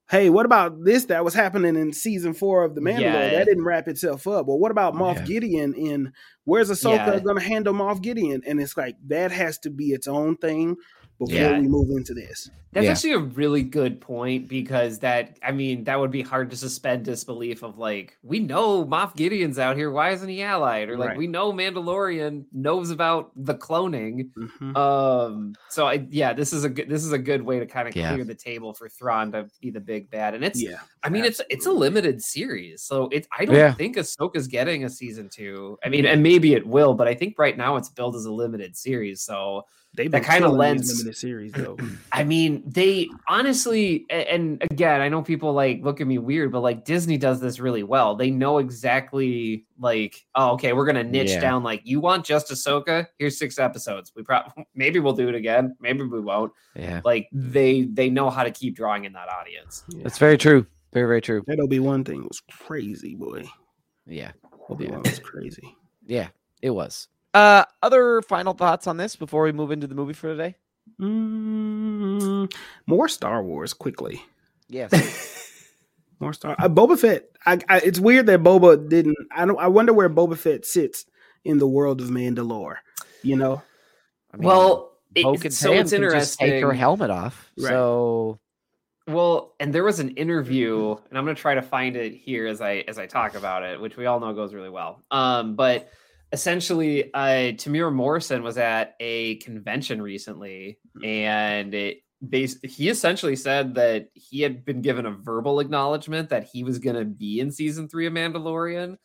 "Hey, what about this that was happening in season four of the Mandalore? Yeah. That didn't wrap itself up. Well, what about Moff Yeah. Gideon? In where's Ahsoka Yeah. going to handle Moff Gideon? And it's like that has to be its own thing before Yeah. we move into this. that's Yeah. actually a really good point because that I mean that would be hard to suspend disbelief of like we know Moff Gideon's out here. Why isn't he allied? Or like Right. we know Mandalorian knows about the cloning. Mhm. Um. So I yeah, this is a good this is a good way to kind of Yeah. clear the table for Thrawn to be the big bad, and it's yeah, I mean, it's it's a limited series, so it's I don't Yeah. think Ahsoka's getting a season two. I mean, and maybe it will, but I think right now it's billed as a limited series. So They've that kinda killing these lends- limited series though. I mean, they honestly, and again, I know people like look at me weird, but like Disney does this really well. They know exactly like, oh, okay, we're gonna niche Yeah. down. Like, you want just Ahsoka? Here's six episodes. We probably maybe we'll do it again. Maybe we won't. Yeah, Like they they know how to keep drawing in that audience. Yeah. that's very true. Very very true. That Obi Wan thing was crazy, boy. Yeah, Obi Wan Yeah. was crazy. yeah, it was. Uh, other final thoughts on this before we move into the movie for today? Mm, more Star Wars quickly. Yes. More Star. Uh, Boba Fett. I, I, it's weird that Boba didn't. I don't. I wonder where Boba Fett sits in the world of Mandalore. You know. I mean, well, it- Bo-Katan so it's can just take her helmet off. Right. So Well, and there was an interview, and I'm gonna try to find it here as I as I talk about it, which we all know goes really well. Um, but essentially, uh, Temuera Morrison was at a convention recently, and it he essentially said that he had been given a verbal acknowledgement that he was gonna be in season three of Mandalorian,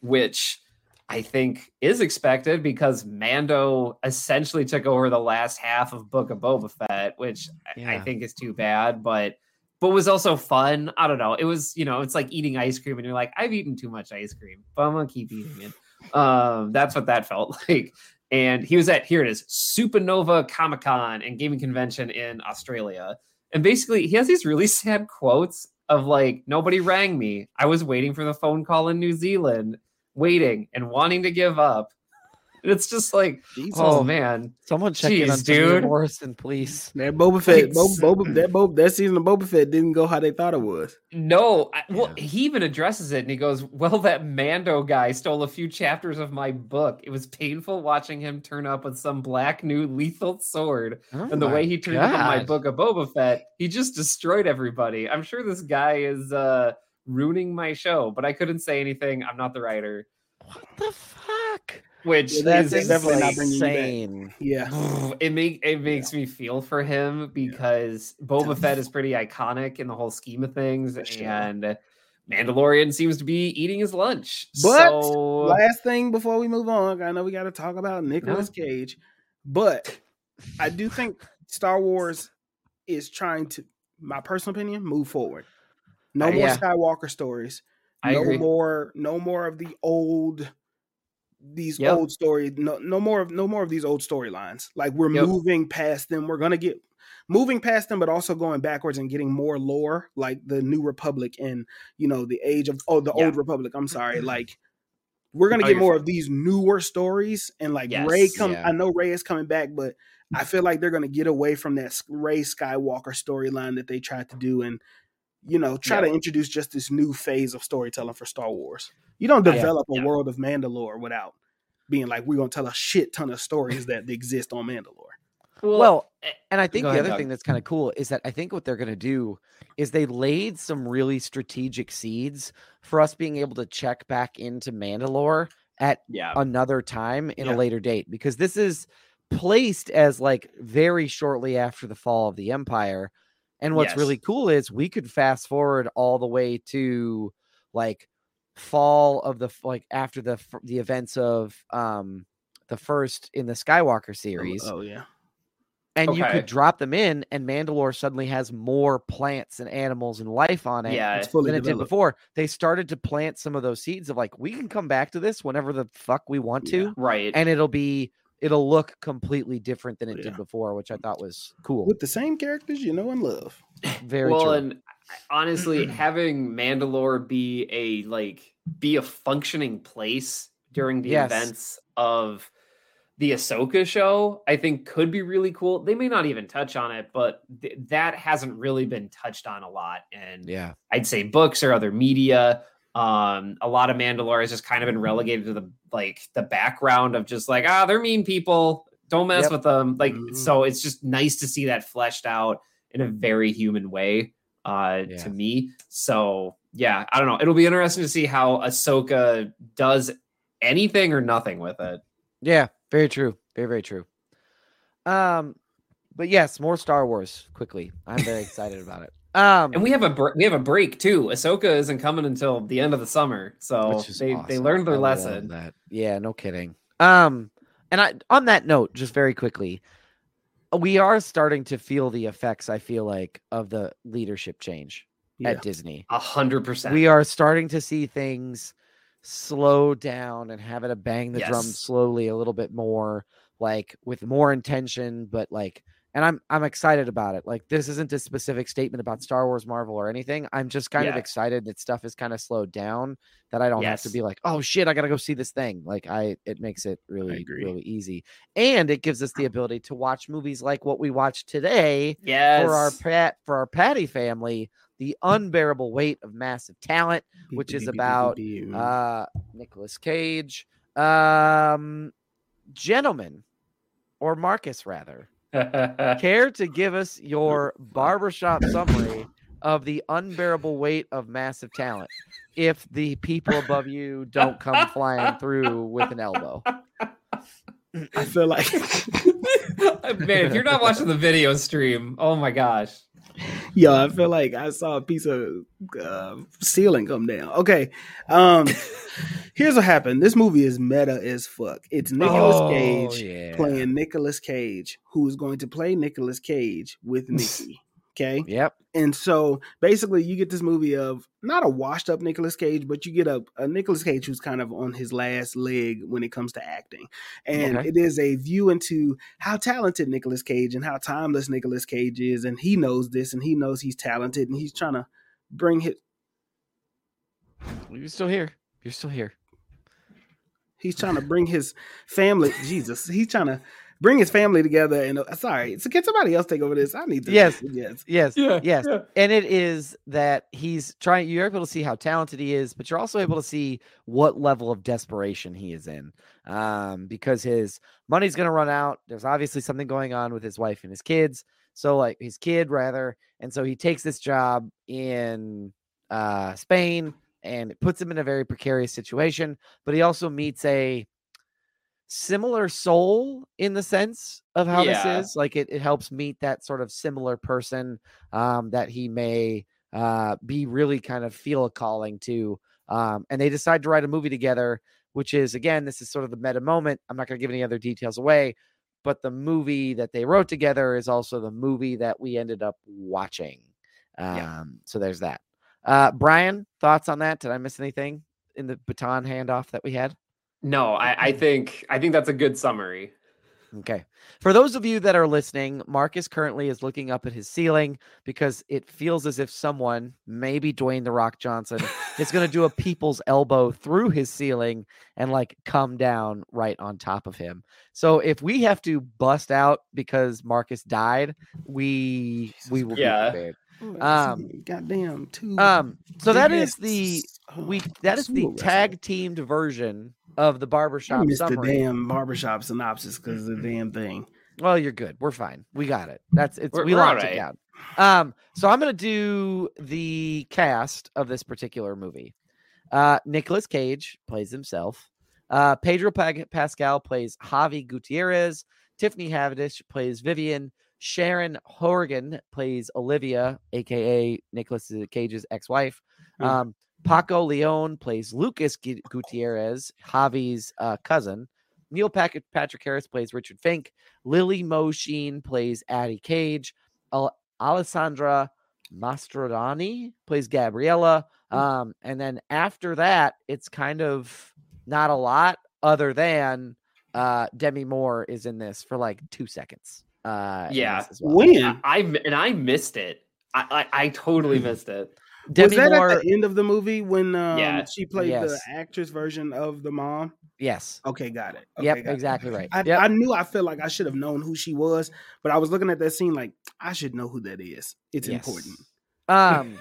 which I think is expected because Mando essentially took over the last half of Book of Boba Fett, which I- I think is too bad, but but was also fun. I don't know. It was, you know, it's like eating ice cream and you're like, I've eaten too much ice cream, but I'm gonna keep eating it. Um, that's what that felt like. And he was at here it is, Supernova Comic Con and gaming convention in Australia. And basically he has these really sad quotes of like, nobody rang me. I was waiting for the phone call in New Zealand, waiting and wanting to give up. And it's just like, Jesus. oh, Oh, man. someone check in on Jeez, dude. Morrison, please. That Boba Fett, Boba, Boba, that Boba, that season of Boba Fett didn't go how they thought it was. No, I, well, Yeah. he even addresses it and he goes, Well, that Mando guy stole a few chapters of my book. It was painful watching him turn up with some black new lethal sword. Oh and the way he turned up on my book of Boba Fett, he just destroyed everybody. I'm sure this guy is uh ruining my show, but I couldn't say anything. I'm not the writer. What the fuck? Which Yeah, that's is definitely not like, bringing you back. insane. Yeah, it make it makes me feel for him because Boba Fett is pretty iconic in the whole scheme of things, sure. and Mandalorian seems to be eating his lunch. But so, last thing before we move on, I know we got to talk about Nicolas Cage, but I do think Star Wars is trying to, my personal opinion, move forward. No I- more yeah. Skywalker stories. I no agree. more, no more of the old, these Yep. old stories. No, no more of no more of these old storylines. Like we're Yep. moving past them. We're gonna get moving past them, but also going backwards and getting more lore, like the New Republic and you know the age of oh the Yeah. Old Republic. I'm sorry, mm-hmm. like we're gonna Oh, get more fine. of these newer stories and like Rey come. yeah. I know Rey is coming back, but I mm-hmm. feel like they're gonna get away from that Rey Skywalker storyline that they tried to do and you know try Yeah. to introduce just this new phase of storytelling for Star Wars. You don't Yeah, develop a yeah. world of Mandalore without being like we're gonna tell a shit ton of stories that exist on Mandalore. Well, eh, and I think the ahead, other Doug. thing that's kind of cool is that I think what they're going to do is they laid some really strategic seeds for us being able to check back into Mandalore at yeah, another time in Yeah. a later date because this is placed as like very shortly after the fall of the empire. And what's Yes. really cool is we could fast forward all the way to like fall of the like after the the events of um the first in the Skywalker series Oh yeah. and you could drop them in and Mandalore suddenly has more plants and animals and life on it Yeah, It's fully than it did before. They started to plant some of those seeds of like we can come back to this whenever the fuck we want to Yeah. right. and it'll be it'll look completely different than it Yeah. did before, which I mm. thought was cool. With the same characters you know and love. Very well, true. and honestly, having Mandalore be a like be a functioning place during the Yes. events of the Ahsoka show, I think could be really cool. They may not even touch on it, but th- that hasn't really been touched on a lot. And yeah. I'd say books or other media. Um, a lot of Mandalore has just kind of been relegated to the like the background of just like ah, they're mean people. Don't mess Yep. with them. Like Mhm. so, it's just nice to see that fleshed out in a very human way. Uh, Yeah. to me. So yeah, I don't know. It'll be interesting to see how Ahsoka does anything or nothing with it. Yeah, very true. Very, very true. Um, but yes, more Star Wars quickly. I'm very excited about it. Um And we have a br- we have a break too. Ahsoka isn't coming until the end of the summer, so which is they they learned their I lesson. That. Yeah, no kidding. Um, and I on that note, just very quickly, we are starting to feel the effects. I feel like of the leadership change Yeah. at Disney. A hundred percent. We are starting to see things slow down and have it a bang the drum slowly a little bit more, like with more intention, but like. And I'm I'm excited about it. Like this isn't a specific statement about Star Wars, Marvel, or anything. I'm just kind of excited that stuff is kind of slowed down. That I don't have to be like, oh shit, I gotta go see this thing. Like I, it makes it really really easy, and it gives us the ability to watch movies like what we watched today yes. for our pat for our Patty family, the unbearable weight of massive talent, which is about, uh Nicolas Cage. Um gentlemen, or Marcus rather, care to give us your barbershop summary of the unbearable weight of massive talent if the people above you don't come flying through with an elbow. I feel like Man, if you're not watching the video stream, oh my gosh. Yo, I feel like I saw a piece of uh, ceiling come down. Okay, um, here's what happened. This movie is meta as fuck. It's Nicolas Oh, Cage yeah. playing Nicolas Cage, who is going to play Nicolas Cage with Nikki. Okay, Yep. and so basically, you get this movie of not a washed up Nicolas Cage, but you get a, a Nicolas Cage who's kind of on his last leg when it comes to acting. And Okay. it is a view into how talented Nicolas Cage and how timeless Nicolas Cage is. And he knows this and he knows he's talented and he's trying to bring his, You're still here. You're still here. he's trying to bring his family, Jesus, he's trying to bring his family together. And uh, sorry, so can somebody else take over this? I need to. Yes. Yes. Yes. Yeah, yes. yeah. And it is that he's trying, you're able to see how talented he is, but you're also able to see what level of desperation he is in. Um, because his money's going to run out. There's obviously something going on with his wife and his kids. So, like his kid, rather. And so he takes this job in uh, Spain and it puts him in a very precarious situation. But he also meets a similar soul in the sense of how Yeah. this is. Like it, it helps meet that sort of similar person um, that he may uh, be really kind of feel a calling to. Um, and they decide to write a movie together, which is again, this is sort of the meta moment. I'm not going to give any other details away, but the movie that they wrote together is also the movie that we ended up watching. Um, Yeah. So there's that. Uh, Brian, thoughts on that? Did I miss anything in the baton handoff that we had? No, I, I think I think that's a good summary. Okay. For those of you that are listening, Marcus currently is looking up at his ceiling because it feels as if someone, maybe Dwayne the Rock Johnson, is going to do a people's elbow through his ceiling and like come down right on top of him. So if we have to bust out because Marcus died, we we will Yeah. be prepared. Um, goddamn two. Um so that is the we that is the tag teamed version of the I barbershop missed the damn barbershop synopsis because of the damn thing. Well, you're good. We're fine. We got it. That's it's We're- we we're locked it alright. down. Um, so I'm gonna do the cast of this particular movie. Uh Nicholas Cage plays himself. Uh Pedro Pascal plays Javi Gutierrez. Tiffany Haddish plays Vivian. Sharon Horgan plays Olivia, aka Nicholas Cage's ex-wife. Mm. Um, Paco Leon plays Lucas Gu- Gutierrez, Javi's uh, cousin. Neil Patrick, Patrick Harris plays Richard Fink. Lily Mo Sheen plays Addie Cage. Al- Alessandra Mastronardi plays Gabriella. Um, and then after that, it's kind of not a lot other than uh, Demi Moore is in this for like two seconds. Uh, Yeah. well. When I, I and I missed it. I I, I totally missed it. Demi was that Moore, at the end of the movie when um, Yeah. she played Yes. the actress version of the mom? yes, Okay, got it. Okay, yep, got it. exactly right. I, Yep. I knew I felt like I should have known who she was, but I was looking at that scene like I should know who that is. It's Yes. important. Um,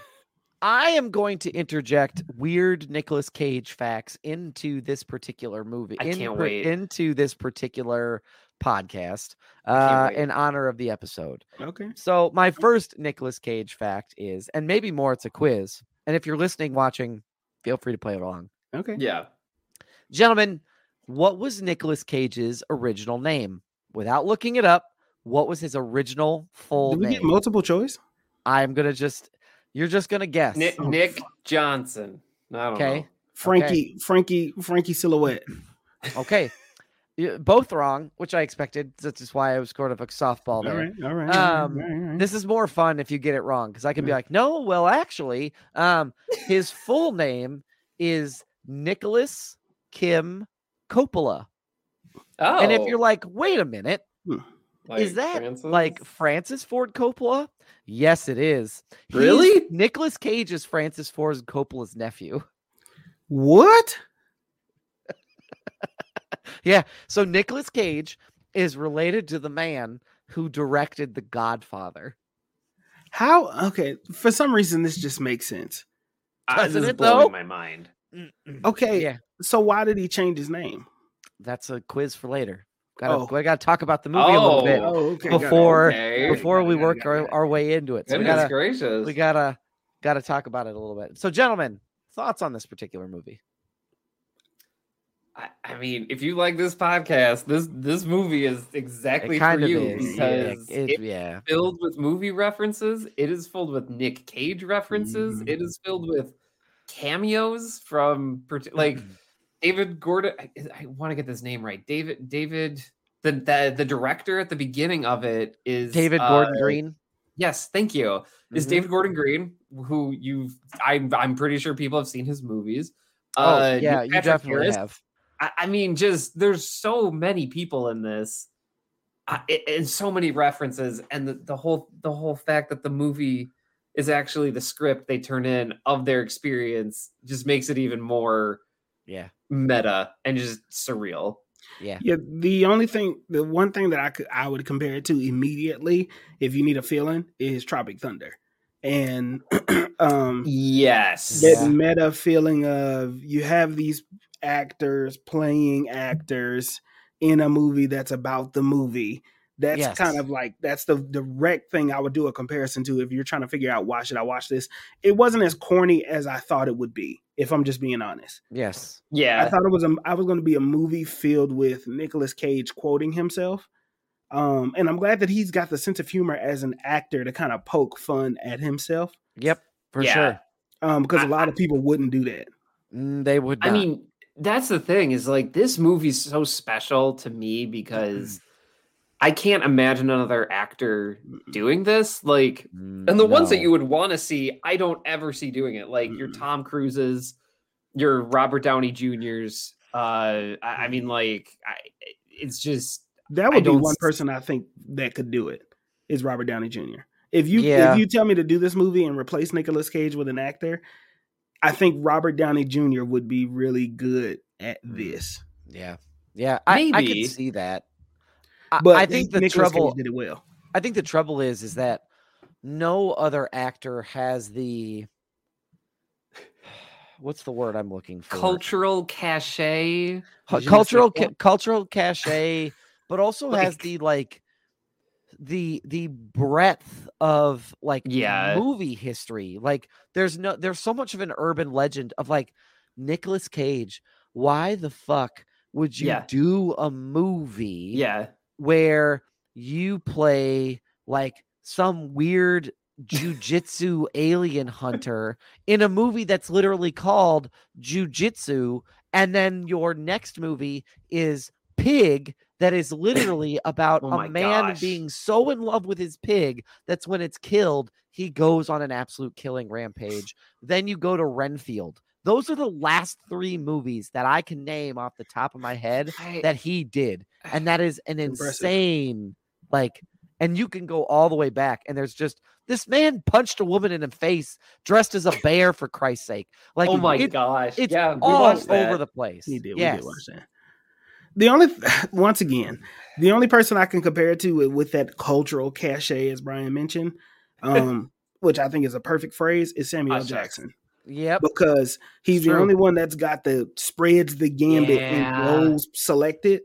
I am going to interject weird Nicolas Cage facts into this particular movie. I can't per- wait. into this particular podcast uh, in honor of the episode. Okay. So my first Nicolas Cage fact is, and maybe more, it's a quiz. And if you're listening, watching, feel free to play along, Okay. Yeah. gentlemen. What was Nicolas Cage's original name? Without looking it up, what was his original full Did we name? get multiple choice? I'm gonna just, you're just gonna guess. Nick, Oh, Nick Johnson. I don't Okay. know. Frankie, Frankie, Frankie Silhouette. Okay. Yeah, Both wrong, which I expected. That's just why I was sort of a softball there. right, all right. Um, all right, all right. This is more fun if you get it wrong because I can be like, no, well, actually, um, his full name is Nicholas Kim Coppola. Oh, And if you're like, wait a minute, is that Francis? like Francis Ford Coppola? Yes, it is. He's- Really? Nicholas Cage is Francis Ford Coppola's nephew. what? Yeah. So Nicolas Cage is related to the man who directed The Godfather. How? Okay. For some reason, this just makes sense. Doesn't this is it, blowing though? my mind. Okay. Yeah. So why did he change his name? That's a quiz for later. Gotta, Oh. I gotta talk about the movie a little bit Oh, okay. before Okay. before we work our, our way into it. So we gotta gracious. we gotta gotta talk about it a little bit. So, gentlemen, thoughts on this particular movie? I, I mean, if you like this podcast, this this movie is exactly for you is. Yeah, because it- it's yeah. filled with movie references. It is filled with Nick Cage references. It Mm. is filled with cameos from like David Gordon. I, I want to get this name right. David David the, the the director at the beginning of it is David uh, Gordon Green. Yes, thank you. Is Mhm. David Gordon Green, who you've I'm I'm pretty sure people have seen his movies. Oh, Uh, yeah, you definitely Harris. have. I, I mean, just there's so many people in this, uh, and so many references, and the, the whole the whole fact that the movie is actually the script they turn in of their experience just makes it even more Yeah. meta and just surreal. Yeah. Yeah, the only thing, the one thing that I could I would compare it to immediately, if you need a feeling, is Tropic Thunder, and um, Yes. that Yeah. meta feeling of you have these actors playing actors in a movie that's about the movie. That's Yes. kind of like that's the direct thing I would do a comparison to if you're trying to figure out why should I watch this. It wasn't as corny as I thought it would be, if I'm just being honest. Yes. Yeah. I thought it was a I was going to be a movie filled with Nicolas Cage quoting himself. Um, and I'm glad that he's got the sense of humor as an actor to kind of poke fun at himself. Yep. For Yeah. sure. Um, because a I- lot of people wouldn't do that. Mm, they would. I mean, that's the thing is like this movie's so special to me because I can't imagine another actor doing this. Like, Mm, and the ones that you would want to see, I don't ever see doing it. Like your Tom Cruises, your Robert Downey Juniors. Uh, I, I mean, like, I, it's just That would be one person I think that could do it. Is Robert Downey Jr. If you Yeah. if you tell me to do this movie and replace Nicolas Cage with an actor, I think Robert Downey Jr. would be really good at Mm. this. Yeah. Yeah. I, I Maybe. could see that. I, But I think the Nicolas trouble. Cage did it well. I think the trouble is, is that no other actor has the. What's the word I'm looking for? cultural cachet. Cu- Je ne sais cultural ca- cultural cachet, but also has the like the the breadth of like Yeah. movie history. Like there's no there's so much of an urban legend of like Nicolas Cage. Why the fuck would you Yeah. do a movie Yeah, where you play like some weird jujitsu alien hunter in a movie that's literally called Jujitsu, and then your next movie is Pig, that is literally about Oh a man gosh. being so in love with his pig that's when it's killed, he goes on an absolute killing rampage. Then you go to Renfield. Those are the last three movies that I can name off the top of my head I- that he did. And that is an Impressive. insane, like, and you can go all the way back. And there's just this man punched a woman in the face dressed as a bear for Christ's sake. Like, oh my it- gosh. it's yeah, all over the place. He did. Yes. We did watch that. The only, once again, the only person I can compare it to with, that cultural cachet, as Brian mentioned, um, which I think is a perfect phrase, is Samuel L. Jackson Yep. because he's It's the only one that's got the spreads the gambit Yeah. and roles selected.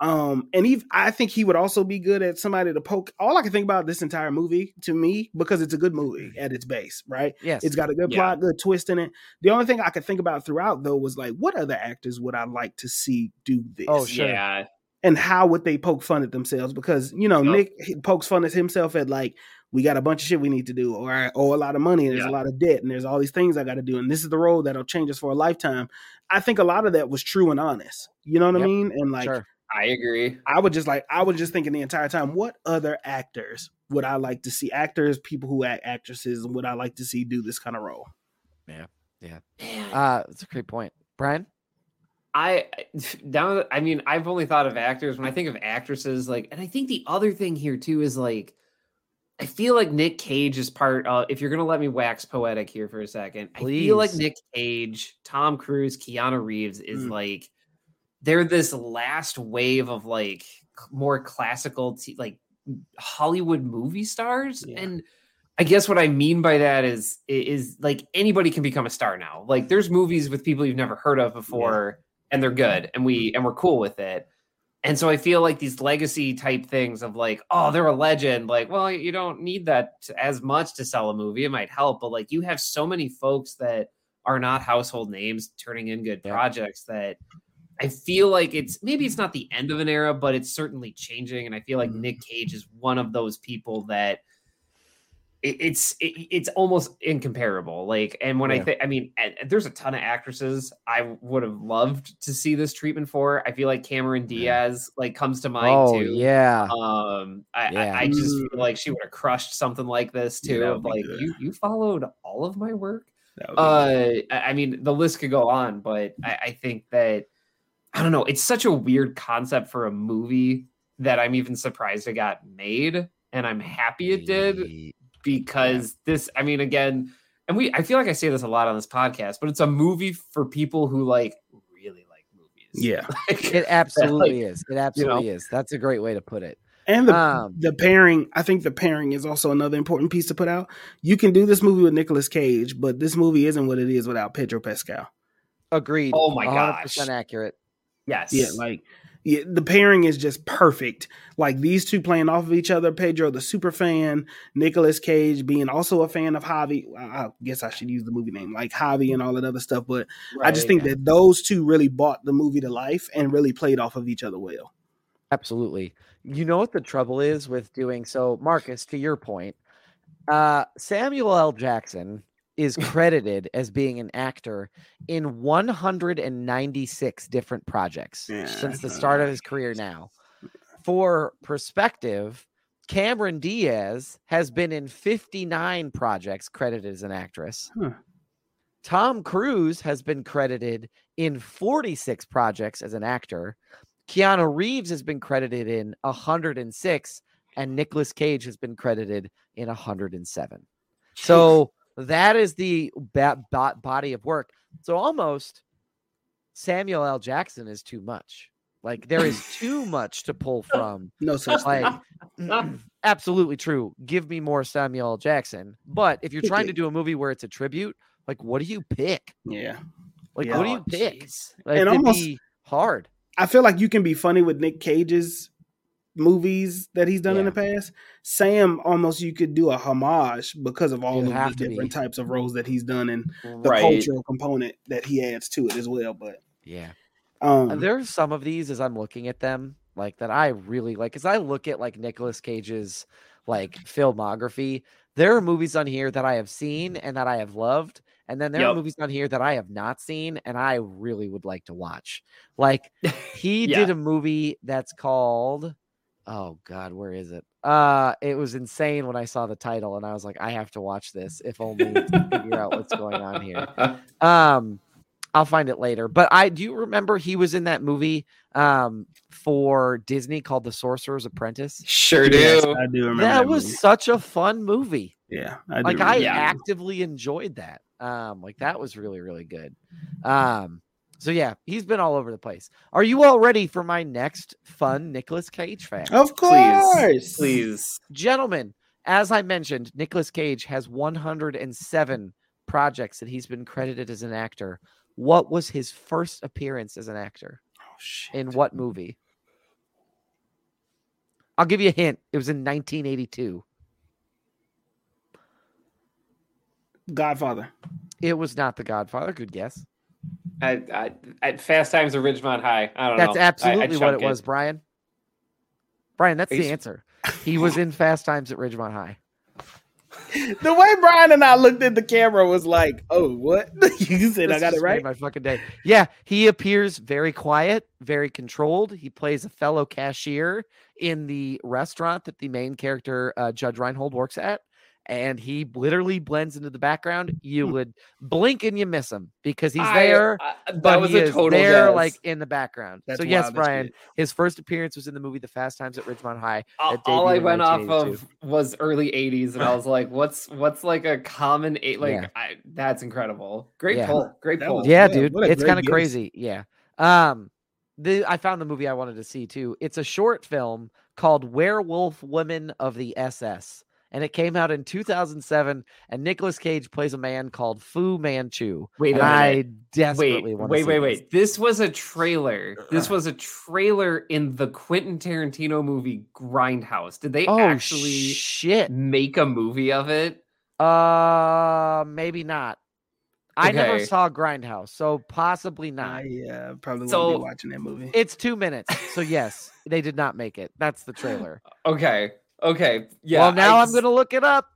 Um, and he, I think he would also be good at somebody to poke. All I can think about this entire movie to me because it's a good movie at its base, right? Yes. It's got a good Yeah. plot, good twist in it. The only thing I could think about throughout though was like, what other actors would I like to see do this? Oh, sure. Yeah. And how would they poke fun at themselves? Because you know, Yep. Nick pokes fun at himself at like, we got a bunch of shit we need to do, or I owe a lot of money, and there's Yeah. a lot of debt, and there's all these things I got to do, and this is the role that'll change us for a lifetime. I think a lot of that was true and honest. You know what I mean? And like, sure. I agree. I would just like I was just thinking the entire time, what other actors would I like to see? Actors, people who act actresses, would I like to see do this kind of role? Yeah, yeah. Uh, that's a great point. Brian? I now that- I mean I've only thought of actors when I think of actresses like and I think the other thing here too is like I feel like Nick Cage is part uh if you're gonna let me wax poetic here for a second, I feel like Nick Cage, Tom Cruise, Keanu Reeves is Mm. like they're this last wave of like more classical t- like Hollywood movie stars Yeah. and I guess what I mean by that is is like anybody can become a star now. Like there's movies with people you've never heard of before and they're good and we mm-hmm. and we're cool with it. And so I feel like these legacy type things of like, oh, they're a legend. Like, well, you don't need that as much to sell a movie. It might help, but like you have so many folks that are not household names turning in good Yeah. projects that I feel like it's maybe it's not the end of an era, but it's certainly changing. And I feel like Mhm. Nick Cage is one of those people that it, it's it, it's almost incomparable. Like, and when I think, I mean, and- and there's a ton of actresses I would have loved to see this treatment for. I feel like Cameron Diaz like comes to mind Oh, too. yeah. Um, I, Yeah. I, I just Mm. feel like she would have crushed something like this too. that of like good. you, you followed all of my work. That would be Uh, I I mean, the list could go on, but I, I think that I don't know. It's such a weird concept for a movie that I'm even surprised it got made, and I'm happy it did Ye- because this. I mean, again, and we. I feel like I say this a lot on this podcast, but it's a movie for people who like really like movies. Yeah. Like, It absolutely is. It you know? absolutely is. That's a great way to put it. And the Um, the pairing, I think the pairing is also another important piece to put out. You can do this movie with Nicolas Cage, but this movie isn't what it is without Pedro Pascal. Agreed. Oh my 100% gosh. accurate. Yes. Yeah, like yeah, the pairing is just perfect. Like these two playing off of each other. Pedro, the super fan, Nicolas Cage being also a fan of Javi. I I guess I should use the movie name, like Javi and all that other stuff. But I just Right. think that those two really bought the movie to life and really played off of each other well. Absolutely. You know what the trouble is with doing so, Marcus, to your point, uh, Samuel L. Jackson is credited as being an actor in 196 different projects Yeah, since the start of his career now. For perspective, Cameron Diaz has been in 59 projects credited as an actress. Huh. Tom Cruise has been credited in 46 projects as an actor. Keanu Reeves has been credited in 106, and Nicolas Cage has been credited in 107. So that is the ba- bo- body of work. So almost Samuel L. Jackson is too much. Like there is too much to pull from. No such thing. Absolutely true. Give me more Samuel L. Jackson. But if you're trying to do a movie where it's a tribute, like what do you pick? Yeah. Like Yeah. what do you Oh, pick? jeez. Like, And it'd almost- be hard. I feel like you can be funny with Nick Cage's movies that he's done in the past. Sam almost you could do a homage because of all of the different be. types of roles that he's done and the Right. cultural component that he adds to it as well. But Yeah. um there's some of these as I'm looking at them like that I really like. As I look at like Nicolas Cage's like filmography, there are movies on here that I have seen and that I have loved, and then there are movies on here that I have not seen and I really would like to watch. Like he Yeah. did a movie that's called oh god, where is it? Uh it was insane when I saw the title and I was like, I have to watch this if only to figure out what's going on here. Um, I'll find it later. But I do you remember he was in that movie um for Disney called The Sorcerer's Apprentice. Sure do. Yes, I do remember That that, was movie. such a fun movie. Yeah, I do Like I Yeah. actively enjoyed that. Um, like that was really really good. Um, so yeah, he's been all over the place. Are you all ready for my next fun Nicholas Cage fact? Of Please, course, Please. Gentlemen, as I mentioned, Nicolas Cage has 107 projects that he's been credited as an actor. What was his first appearance as an actor? Oh, shit. In what movie? I'll give you a hint. It was in 1982. Godfather. It was not The Godfather. Good guess. I, I, at Fast Times at Ridgemont High. I don't That's know. I- I absolutely what it chunk was, Brian. Brian, that's the answer. He was in Fast Times at Ridgemont High. The way Brian and I looked at the camera was like, "Oh, what?" you said I got it right. My fucking day. Yeah, he appears very quiet, very controlled. He plays a fellow cashier in the restaurant that the main character uh, Judge Reinhold works at, and he literally blends into the background. You Hmm. would blink and you miss him because he's I- there, I- that but was he a is total there guess. like in the background. That's so yes, wild as Brian, his first appearance was in the movie The Fast Times at Ridgemont High. all, all I debuted went off of was early 80s and I was like what's what's like a common eight like Yeah. I, that's incredible. Great Yeah. pull. Great That pull. was- Yeah, What a- dude, it's kind of crazy. Yeah. Um, the I found the movie I wanted to see too. It's a short film called Werewolf Women of the SS, and it came out in 2007. And Nicolas Cage plays a man called Fu Manchu. Wait I desperately Wait, want wait, to wait, see wait. This was a trailer. This was a trailer in the Quentin Tarantino movie Grindhouse. Did they Oh actually shit! make a movie of it? Uh, maybe not. I never saw Grindhouse, so possibly not. I uh, probably won't be watching that movie. It's two minutes, so yes, they did not make it. That's the trailer. Okay. Okay. Yeah. well, now I I'm gonna look it up,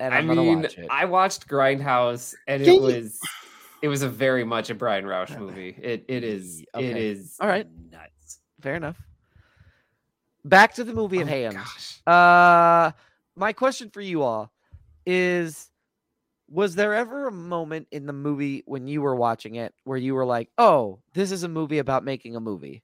and I I'm gonna mean, watch it. I watched Grindhouse, and it was it was a very much a Brian Roush movie. It it is it Okay. is All right. nuts. Fair enough. Back to the movie at Oh, hand. gosh. Uh my question for you all is was there ever a moment in the movie when you were watching it where you were like, "Oh, this is a movie about making a movie."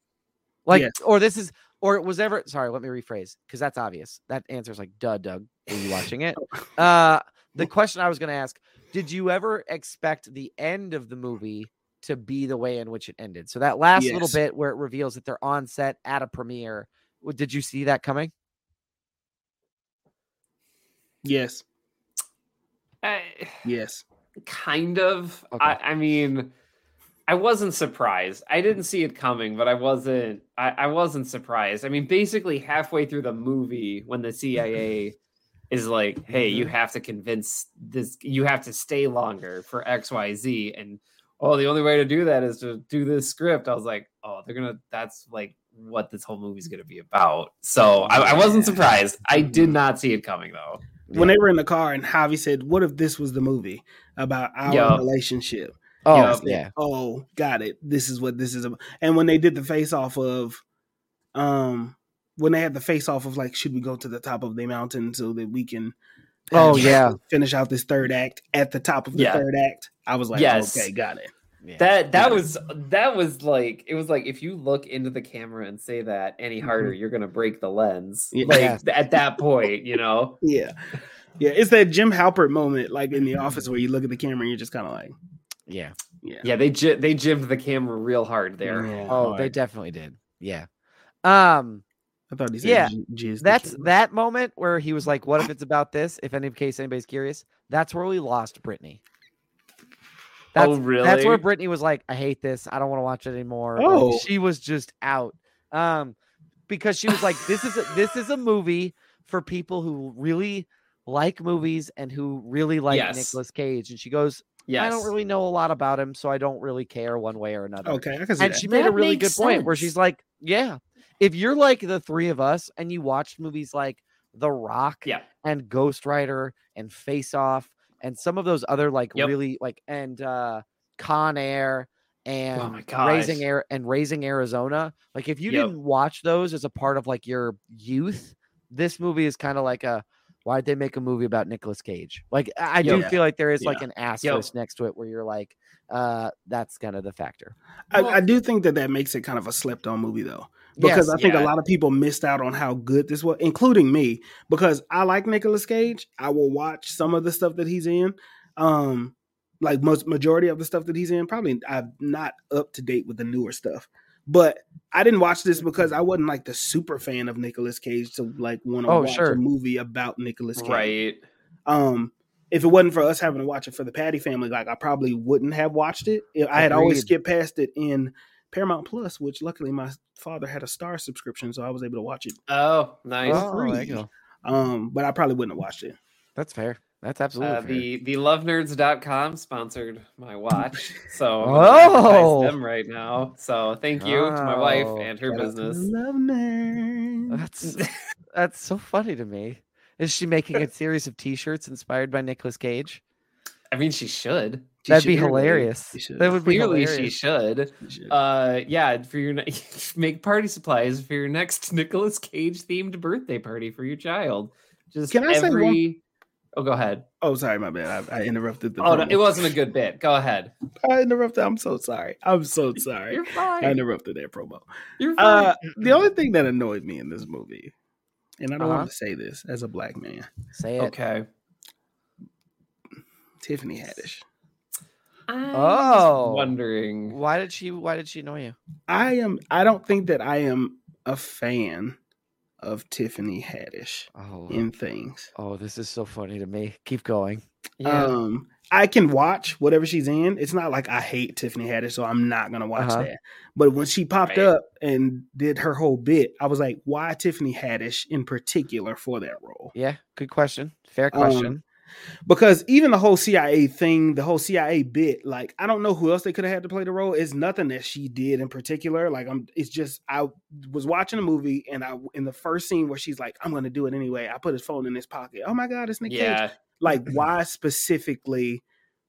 Like Yes. or this is or was ever sorry, let me rephrase because that's obvious. That answer is like, "Duh, Doug, were you watching it?" Uh the question I was going to ask, did you ever expect the end of the movie to be the way in which it ended? So that last little bit where it reveals that they're on set at a premiere did you see that coming? yes, I- yes. kind of. Okay. I, I mean, I wasn't surprised. I didn't see it coming, but I wasn't. I, I wasn't surprised. I mean, basically halfway through the movie, when the CIA is like, "Hey, you Mm-hmm. have to convince this. You have to stay longer for X, Y, Z," and oh, the only way to do that is to do this script. I was like, "Oh, they're gonna. That's like." what this whole movie's going to be about so I, I wasn't surprised i did not see it coming though When they were in the car and Javi said, "What if this was the movie about our Yeah. relationship?" Oh, Yeah. I said, yeah. Oh, got it. This is what this is about. And when they did the face off of, um, when they had the face off of like, should we go to the top of the mountain so that we can? Oh, yeah. finish out this third act at the top of the Yeah. third act. I was like, Yes. okay, got it. That that Yeah. was that was like it was like if you look into the camera and say that any harder, you're gonna break the lens. Yeah. Like at that point, you know. Yeah, yeah. It's that Jim Halpert moment, like in the office, where you look at the camera and you're just kind of like, Yeah. yeah, Yeah, they gy- they jimmed the camera real hard there. Yeah, Oh, they definitely did. Yeah. Um, I thought he said, Yeah, j- jizz the that's that moment where he was like, "What if it's about this?" If any case anybody's curious, that's where we lost Brittany. That's, oh really? That's where Brittany was like, "I hate this. I don't want to watch it anymore." Like, Oh. she was just out, um, because she was like, "This is a, this is a movie for people who really like movies and who really like Yes. Nicolas Cage." And she goes, yes. "I don't really know a lot about him, so I don't really care one way or another." okay. I can see and that. she made a really good makes point where she's like, Yeah. If you're like the three of us and you watched movies like The Rock Yeah. and Ghost Rider and Face Off and some of those other like Yep. really like and uh Con Air and Oh. Raising Air and Raising Arizona, like if you Yep. didn't watch those as a part of like your youth, this movie is kind of like a why'd they make a movie about Nicolas Cage? Like I I do Yeah. feel like there is like an asterisk next to it where you're like, uh, that's kind of the factor. I, Well- I do think that that makes it kind of a slept on movie though, because Yes, I think yeah. a lot of people missed out on how good this was, including me, because I like Nicolas Cage. I will watch some of the stuff that he's in. Um, like most majority of the stuff that he's in, probably I'm not up to date with the newer stuff. But I didn't watch this because I wasn't like the super fan of Nicolas Cage to like want to Oh, watch sure. a movie about Nicolas Cage. Right. Um, if it wasn't for us having to watch it for the Patty family, like I probably wouldn't have watched it. I had always skipped past it in Paramount Plus, which luckily my father had a star subscription, so I was able to watch it. Oh, nice. Oh, there you go. Um, but I probably wouldn't have watched it. That's fair. That's absolutely Uh, fair. the the lovenerds.com sponsored my watch. So I'm Oh. them right now. So thank you to my wife Oh. and her Shout out to the business. Love Nerds. That's that's so funny to me. Is she making a series of T-shirts inspired by Nicolas Cage? I mean she should. She That'd be hilarious. She should. That would be Clearly hilarious. she should. She should. Uh yeah, for your ne- make party supplies for your next Nicolas Cage themed birthday party for your child. Just Can I say one- every Oh, go ahead. oh, sorry, my bad. I, I interrupted the. Oh, no, it wasn't a good bit. Go ahead. I interrupted. I'm so sorry. I'm so sorry. You're fine. I interrupted that promo. You're fine. Uh, the only thing that annoyed me in this movie, and I don't Uh-huh. want to say this as a black man, Say it. okay. Tiffany Haddish. I'm Oh. wondering. Why did she? Why did she annoy you? I am. I don't think that I am a fan of Tiffany Haddish Oh, in things. oh, this is so funny to me. Keep going. Yeah. Um, I can watch whatever she's in. It's not like I hate Tiffany Haddish, so I'm not gonna watch Uh-huh. that. But when she popped Right. up and did her whole bit, I was like, why Tiffany Haddish in particular for that role? Yeah, good question. Fair Um, question. Because even the whole CIA thing, the whole CIA bit, like I don't know who else they could have had to play the role. It's nothing that she did in particular. Like I'm, it's just I was watching a movie and I in the first scene where she's like, "I'm going to do it anyway." I put his phone in his pocket. Oh my god, it's Nick Cage. Like why specifically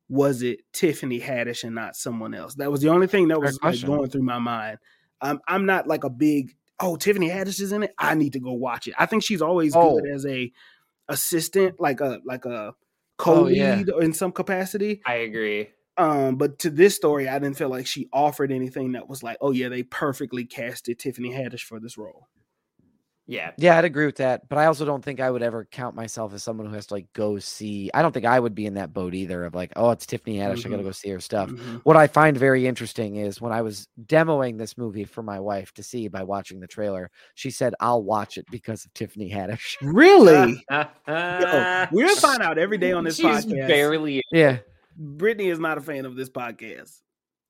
was it Tiffany Haddish and not someone else? That was the only thing that was like, going through my mind. I'm I'm not like a big oh Tiffany Haddish is in it. I need to go watch it. I think she's always Oh. good as a assistant, like a like a Oh, co-lead yeah. in some capacity. I agree. Um, but to this story, I didn't feel like she offered anything that was like, oh yeah, they perfectly casted Tiffany Haddish for this role. Yeah. Yeah, I'd agree with that. But I also don't think I would ever count myself as someone who has to like go see. I don't think I would be in that boat either of like, oh, it's Tiffany Haddish. I got to go see her stuff. Mhm. What I find very interesting is when I was demoing this movie for my wife to see by watching the trailer, she said, I'll watch it because of Tiffany Haddish. Really? Yo, Yo, we'll find out every day on this She's podcast. barely. yeah. Brittany is not a fan of this podcast.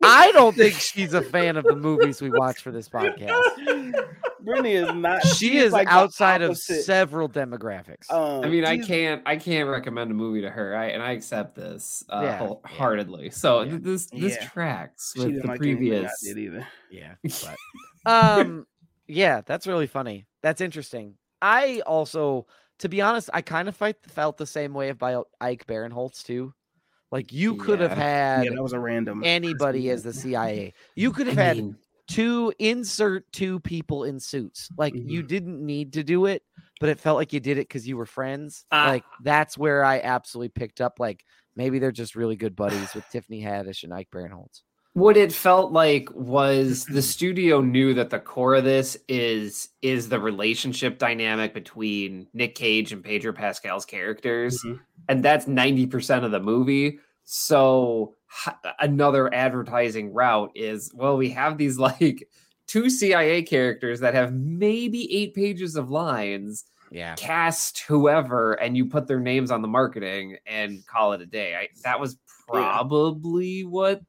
I don't think she's a fan of the movies we watch for this podcast. Brittany is not. She is like outside of several demographics. Um, I mean, I can't. I can't recommend a movie to her. I and I accept this uh, Yeah, yeah. wholeheartedly. So Yeah. this this Yeah. tracks with the like anything I previous. did either. Yeah. But um yeah, that's really funny. That's interesting. I also to be honest, I kind of fight, felt the same way about Ike Barinholtz too. Like you could have had Yeah, that was a random. anybody as the CIA. You could have I had mean, two insert two people in suits. Like you Mhm. didn't need to do it, but it felt like you did it because you were friends. Ah. like that's where I absolutely picked up. Like maybe they're just really good buddies with Tiffany Haddish and Ike Barinholtz. what it felt like was the studio knew that the core of this is is the relationship dynamic between Nick Cage and Pedro Pascal's characters, Mhm. and that's ninety percent of the movie. So h- another advertising route is well, we have these like two CIA characters that have maybe eight pages of lines. Yeah. Cast whoever, and you put their names on the marketing and call it a day. I, that was probably what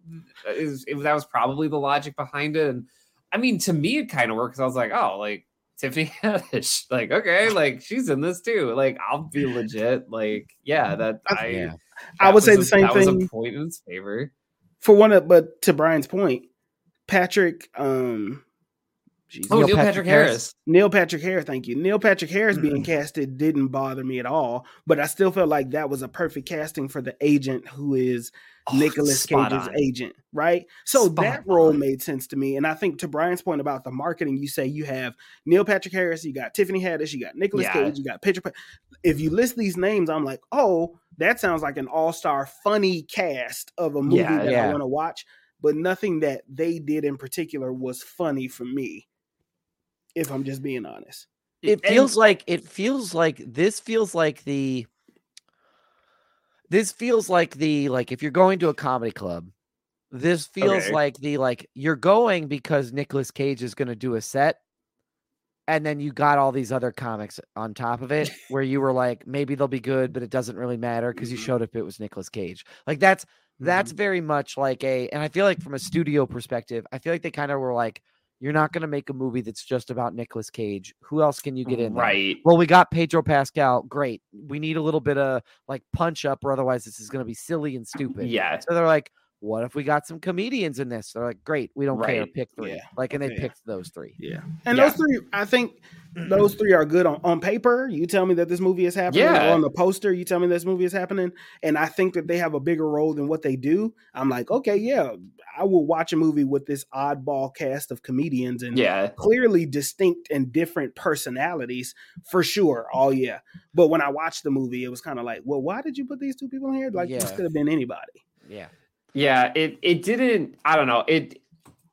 uh, is it, that was probably the logic behind it. And I mean, to me, it kind of worked because I was like, oh, like Tiffany Haddish, like okay, like she's in this too. Like I'll be legit. Like yeah, that I Yeah. I would say the a- same that was thing. a point in favor. for one of but to Brian's point, Patrick um Jeez. Oh, Neil Neil, Patrick Patrick, Harris. Harris. Neil Patrick Harris, thank you. Neil Patrick Harris being Mm-mm. casted didn't bother me at all, but I still felt like that was a perfect casting for the agent who is Oh, Nicholas Cage's on. agent, right? So Spot that role on. made sense to me. And I think to Brian's point about the marketing, you say you have Neil Patrick Harris, you got Tiffany Haddish, you got Nicholas Yeah. Cage, you got Patrick. Pa- If you list these names, I'm like, oh, that sounds like an all-star funny cast of a movie Yeah, that I want to watch. But nothing that they did in particular was funny for me. If I'm just being honest. it And- feels like it feels like this feels like the this feels like the like if you're going to a comedy club this feels Okay. like the like you're going because Nicolas Cage is going to do a set and then you got all these other comics on top of it where you were like maybe they'll be good but it doesn't really matter because you Mhm. showed up it was Nicolas Cage like that's that's very much like a and I feel like from a studio perspective I feel like they kind of were like you're not going to make a movie that's just about Nicolas Cage who else can you get in there? right. well, we got Pedro Pascal. Great. We need a little bit of like punch up, or otherwise this is going to be silly and stupid. Yeah. So they're like, what if we got some comedians in this? They're like, great. We don't care. Pick three. Yeah. Like, and they Yeah. picked those three. Yeah. And Yeah. those three, I think those three are good on, on paper. You tell me that this movie is happening. Yeah. Or on the poster, you tell me this movie is happening. And I think that they have a bigger role than what they do. I'm like, okay, yeah, I will watch a movie with this oddball cast of comedians and Yeah. clearly distinct and different personalities for sure. Oh, yeah. But when I watched the movie, it was kind of like, well, why did you put these two people in here? Like, this could have been anybody. Yeah. Yeah, it it didn't. I don't know. It.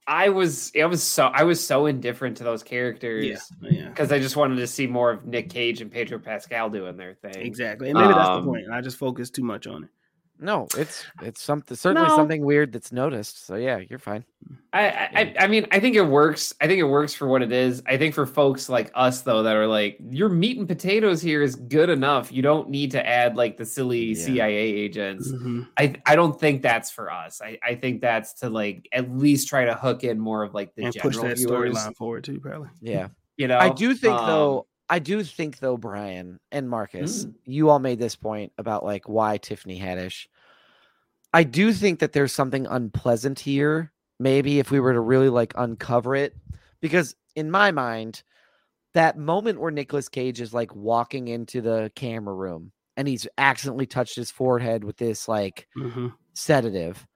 I was. I was so. I was so indifferent to those characters. Yeah. Yeah. Because I just wanted to see more of Nick Cage and Pedro Pascal doing their thing. Exactly. And maybe that's the Um, point. I just focused too much on it. No, it's it's something certainly No. something weird that's noticed. So yeah, you're fine. I, I, I I mean, I think it works. I think it works for what it is. I think for folks like us, though, that are like, your meat and potatoes here is good enough. You don't need to add like the silly Yeah. CIA agents. Mhm. I, I don't think that's for us. I, I think that's to like at least try to hook in more of like the And general push that storyline forward too, probably. Yeah. You know, I do think Um, though, I do think though, Brian and Marcus, Mm. you all made this point about like why Tiffany Haddish. I do think that there's something unpleasant here. Maybe if we were to really like uncover it, because in my mind, that moment where Nicolas Cage is like walking into the camera room and he's accidentally touched his forehead with this like Mm-hmm. sedative.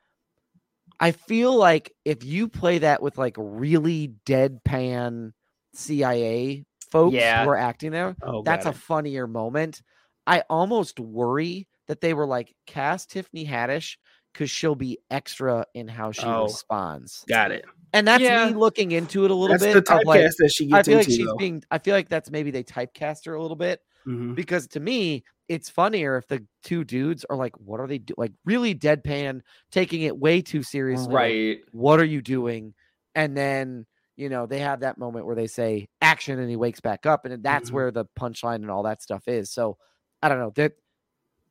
I feel like if you play that with like really deadpan CIA folks Yeah. who are acting there, Oh, that's a funnier moment. I almost worry that they were like cast Tiffany Haddish because she'll be extra in how she Oh. responds, got it. and that's Yeah. me looking into it a little That's bit. the of, like, typecast that she gets I gets feel like she's though. being. I feel like that's maybe they typecast her a little bit Mhm. because to me it's funnier if the two dudes are like what are they doing like really deadpan taking it way too seriously like, right. what are you doing and then you know they have that moment where they say action and he wakes back up and that's Mhm. where the punchline and all that stuff is so i don't know that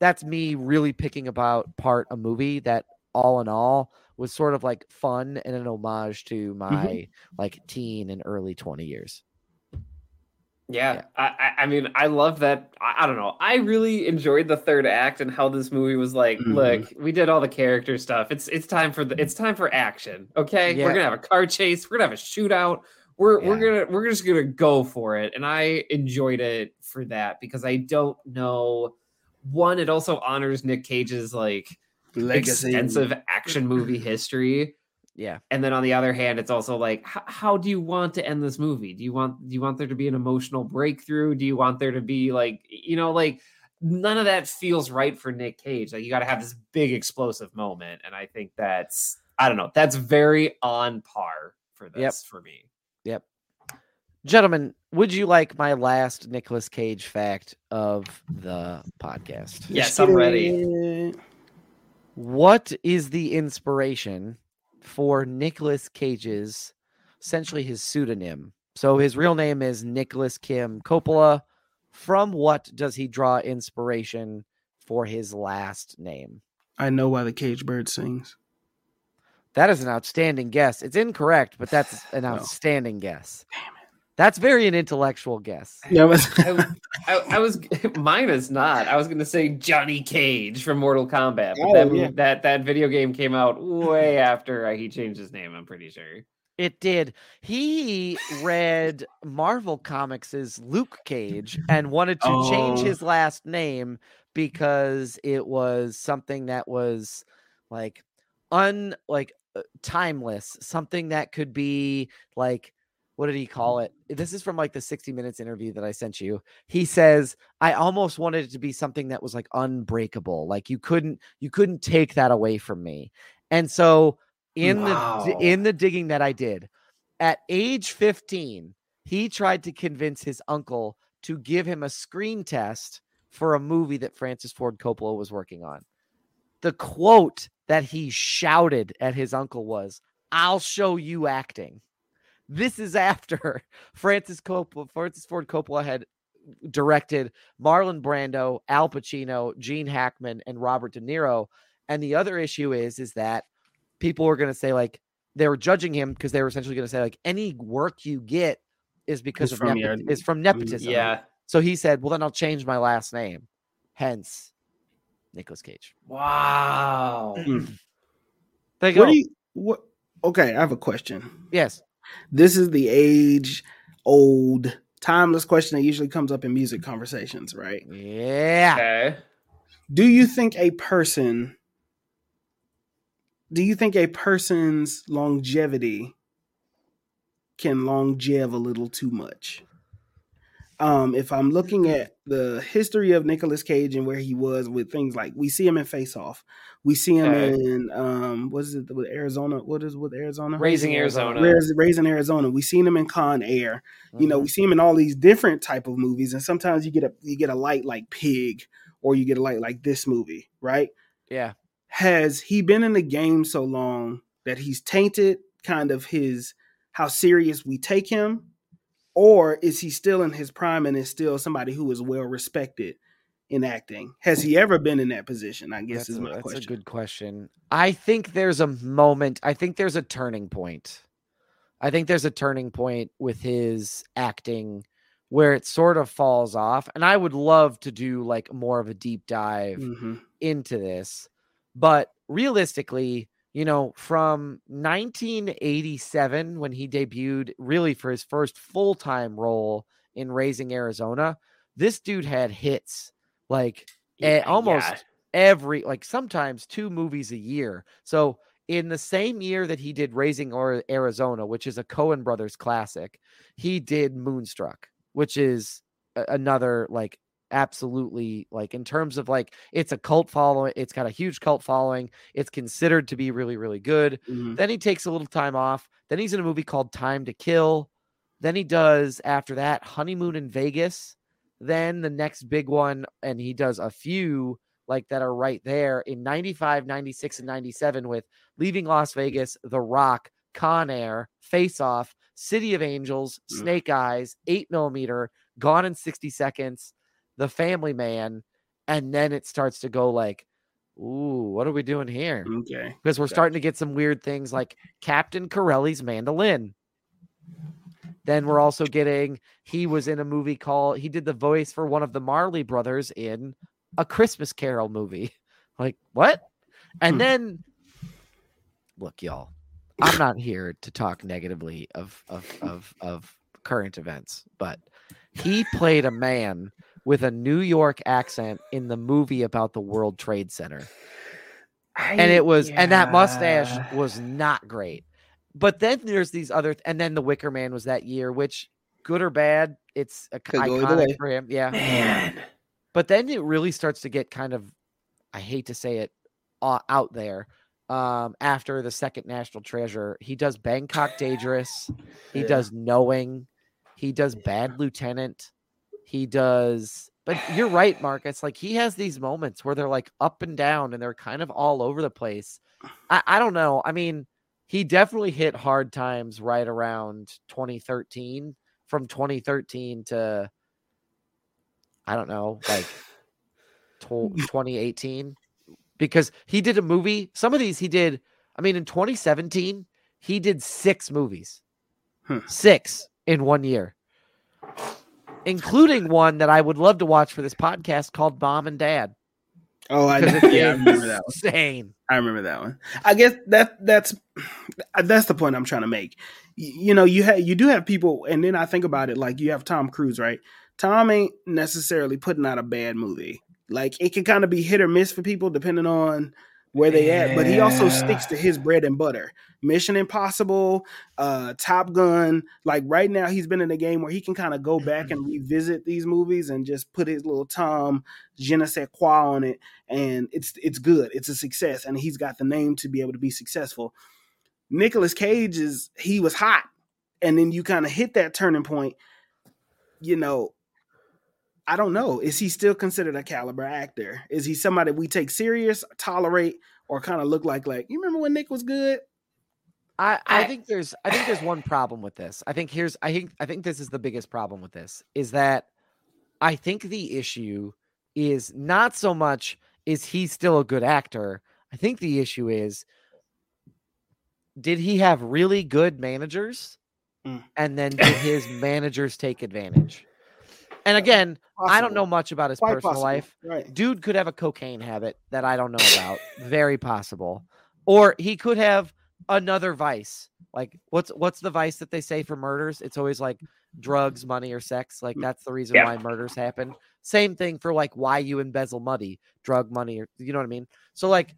that's me really picking about part a movie that all in all was sort of like fun and an homage to my like teen and early 20 years Yeah, I, I- I mean, I love that. I, I don't know. I really enjoyed the third act and how this movie was like. Mhm. Look, we did all the character stuff. It's it's time for the it's time for action. Okay, Yeah. we're gonna have a car chase. We're gonna have a shootout. We're we're gonna we're just gonna go for it. And I enjoyed it for that because I don't know. One, it also honors Nick Cage's like Legacy. extensive action movie history. yeah and then on the other hand it's also like h- how do you want to end this movie do you want do you want there to be an emotional breakthrough do you want there to be like you know like none of that feels right for nick cage like you got to have this big explosive moment and i think that's i don't know that's very on par for this Yep. for me Yep. Gentlemen, would you like my last Nicolas Cage fact of the podcast? yes i'm ready What is the inspiration for Nicolas Cage's essentially his pseudonym? So his real name is Nicholas Kim Coppola. From what does he draw inspiration for his last name? I know why the cage bird sings. That is an outstanding guess. It's incorrect, but that's an No. outstanding guess. That's very an intellectual guess. Yeah, but I, I, I was mine is not. I was going to say Johnny Cage from Mortal Kombat, but Oh, that, yeah. that that video game came out way after uh, he changed his name. I'm pretty sure. It did. He read Marvel Comics' Luke Cage and wanted to change Oh. his last name because it was something that was like un like uh, timeless, something that could be like what did he mm-hmm. call it? This is from like the 60 minutes interview that I sent you. He says, I almost wanted it to be something that was like unbreakable. Like you couldn't you couldn't take that away from me. And so in the Wow. the in the digging that I did, at age 15, he tried to convince his uncle to give him a screen test for a movie that Francis Ford Coppola was working on. The quote that he shouted at his uncle was, I'll show you acting. This is after Francis Coppola, Francis Ford Coppola had directed Marlon Brando, Al Pacino, Gene Hackman, and Robert De Niro. And the other issue is, is that people were going to say like they were judging him because they were essentially going to say like any work you get is because Is of from nepo- your- is from mm, nepotism. Yeah. So he said, "Well, then I'll change my last name." Hence, Nicolas Cage. Wow. Hmm. There you What go. do you what okay, I have a question. yes. This is the age old timeless question that usually comes up in music conversations, right? Yeah. Okay. Do you think a person do you think a person's longevity can longev a little too much? Um, if I'm looking at the history of Nicolas Cage and where he was with things like we see him in Face Off, we see him Okay. in um, what is it with Arizona? What is with Arizona? Raising Arizona. Rais- Raising Arizona. We seen him in Con Air. You know, Mhm. we see him in all these different type of movies, and sometimes you get a you get a light like Pig, or you get a light like this movie, right? yeah. Has he been in the game so long that he's tainted kind of his how serious we take him, or is he still in his prime and is still somebody who is well respected in acting? Has he ever been in that position? I guess That's, is a, my that's a good question. I think there's a moment. I think there's a turning point. I think there's a turning point with his acting where it sort of falls off. And I would love to do like more of a deep dive Mhm. into this. But realistically, you know, from 1987 when he debuted really for his first full-time role in Raising Arizona, this dude had hits like eh, almost yeah. every like sometimes two movies a year. So in the same year that he did Raising Arizona, which is a Coen Brothers classic, he did Moonstruck, which is another like absolutely like in terms of like it's a cult following, it's got a huge cult following. It's considered to be really really good. Mhm. Then he takes a little time off. Then he's in a movie called Time to Kill. Then he does after that Honeymoon in Vegas. Then the next big one, and he does a few like that are right there in 95, 96, and 97 with Leaving Las Vegas, The Rock, Con Air, Face Off, City of Angels, Mm. Snake Eyes, 8 millimeter, Gone in 60 Seconds, The Family Man. And then it starts to go like, ooh, what are we doing here? Okay. because we're Gotcha. starting to get some weird things like Captain Corelli's mandolin. Then we're also getting he was in a movie called he did the voice for one of the Marley brothers in a Christmas Carol movie. Like what? And Hmm. then look, y'all, I'm not here to talk negatively of of of of current events, but he played a man with a New York accent in the movie about the World Trade Center. And it was and that mustache was not great. But then there's these other and then the wicker man was that year which good or bad it's a, Could iconic for him yeah. Man. but then it really starts to get kind of i hate to say it uh, out there um after the second national treasure. He does bangkok dangerous. He Yeah. does knowing. He does bad lieutenant he does but you're right mark it's like he has these moments where they're like up and down and they're kind of all over the place. I, I don't know i mean he definitely hit hard times right around 2013 from 2013 to i don't know like tw- 2018 because he did a movie some of these he did i mean in 2017 he did six movies. Hmm. six in one year including one that i would love to watch for this podcast called mom and dad Oh, I, yeah, I remember that one. insane. I remember that one. I guess that that's that's the point I'm trying to make. Y- You know, you have you do have people, and then I think about it like you have Tom Cruise, right? Tom ain't necessarily putting out a bad movie. Like it can kind of be hit or miss for people depending on where they at. But he also sticks to his bread and butter. Mission Impossible, uh, Top Gun. Like right now, he's been in a game where he can kind of go back and revisit these movies and just put his little Tom je ne sais quoi on it, and it's it's good. It's a success, and he's got the name to be able to be successful. Nicolas Cage is he was hot, and then you kind of hit that turning point. You know, I don't know. Is he still considered a caliber actor? Is he somebody we take serious, tolerate, or kind of look like like you remember when Nick was good? I, I I- think there's I think there's one problem with this. I think here's I think I think this is the biggest problem with this is that I think the issue is not so much is he still a good actor. I think the issue is did he have really good managers Mm. and then did his managers take advantage? And again, I don't know much about his Quite personal possible. life. Right. Dude could have a cocaine habit that I don't know about. Very possible. Or he could have another vice. Like what's what's the vice that they say for murders? It's always like drugs, money, or sex. Like mm, that's the reason Yeah. why murders happen. Same thing for like why you embezzle money, drug money, or you know what I mean? So like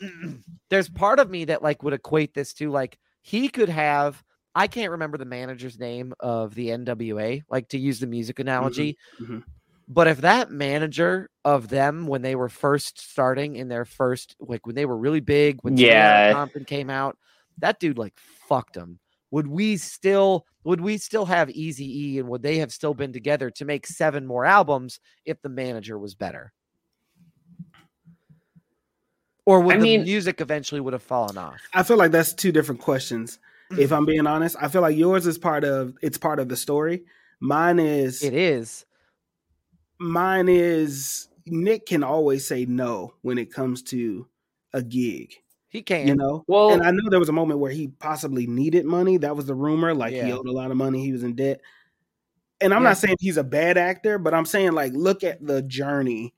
there's part of me that like would equate this to like he could have I can't remember the manager's name of the NWA, like to use the music analogy. mhm. But if that manager of them when they were first starting in their first like when they were really big, when Yeah. Compton came out, that dude like fucked them. Would we still would we still have Easy E and would they have still been together to make seven more albums if the manager was better? Or would I the mean- music eventually would have fallen off? I feel like that's two different questions. Mm. If I'm being honest, I feel like yours is part of it's part of the story. Mine is It is. mine is Nick can always say no when it comes to a gig. He can. You know, Well, and I know there was a moment where he possibly needed money. That was the rumor. Like he owed a lot of money. He was in debt. And I'm Yeah. not saying he's a bad actor, but I'm saying like look at the journey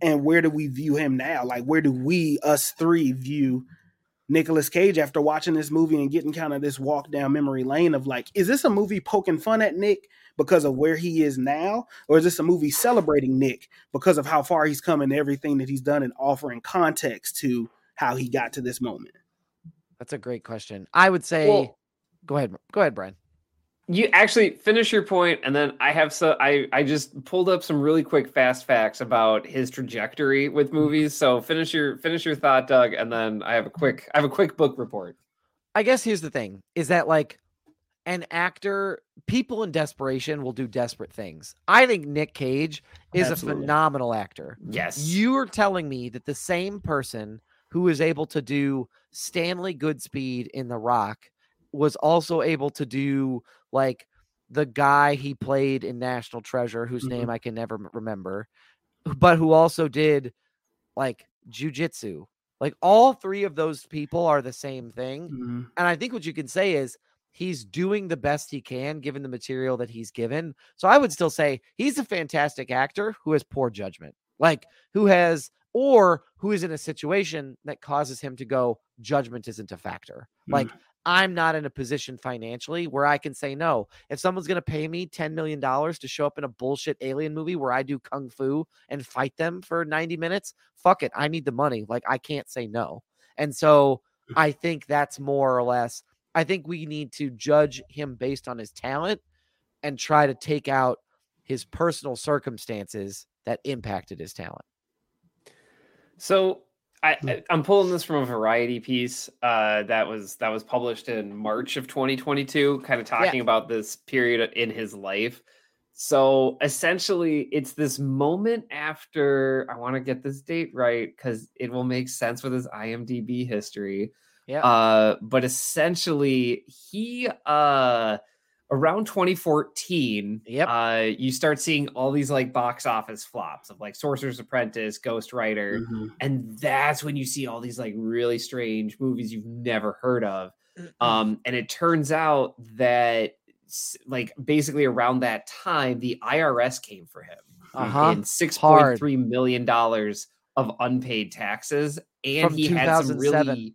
and where do we view him now? Like where do we, us three, view Nicolas Cage after watching this movie and getting kind of this walk down memory lane of like, is this a movie poking fun at Nick because of where he is now? Or is this a movie celebrating Nick because of how far he's come and everything that he's done and offering context to how he got to this moment? That's a great question. I would say well, go ahead. Go ahead, Brian. You actually finish your point and then i have so i i just pulled up some really quick fast facts about his trajectory with mm-hmm. movies so finish your finish your thought doug and then i have a quick i have a quick book report I guess here's the thing is that like an actor, people in desperation will do desperate things. I think Nick Cage is Absolutely. a phenomenal actor. yes You're telling me that the same person who is able to do Stanley Goodspeed in The Rock was also able to do like the guy he played in National Treasure, whose Mhm. name I can never remember, but who also did like jujitsu. Like all three of those people are the same thing. Mhm. And I think what you can say is he's doing the best he can given the material that he's given. So I would still say he's a fantastic actor who has poor judgment, like who has, or who is in a situation that causes him to go, judgment isn't a factor. Like, I'm not in a position financially where I can say no. If someone's going to pay me $10 million to show up in a bullshit alien movie where I do kung fu and fight them for 90 minutes, fuck it. I need the money. Like, I can't say no. And so I think that's more or less, I think we need to judge him based on his talent and try to take out his personal circumstances that impacted his talent. So I, Hmm. I I'm pulling this from a variety piece uh, that was that was published in March of 2022, kind of talking about this period in his life. So essentially, it's this moment after I want to get this date right because it will make sense with his IMDb history. Yeah. Uh, but essentially, he uh around 2014, Yep. uh, you start seeing all these like box office flops of like Sorcerer's Apprentice, Ghost Rider, Mhm. and that's when you see all these like really strange movies you've never heard of. Um, and it turns out that like basically around that time, the IRS came for him Uh-huh. in six point three million dollars of unpaid taxes, and From he had some 2007. really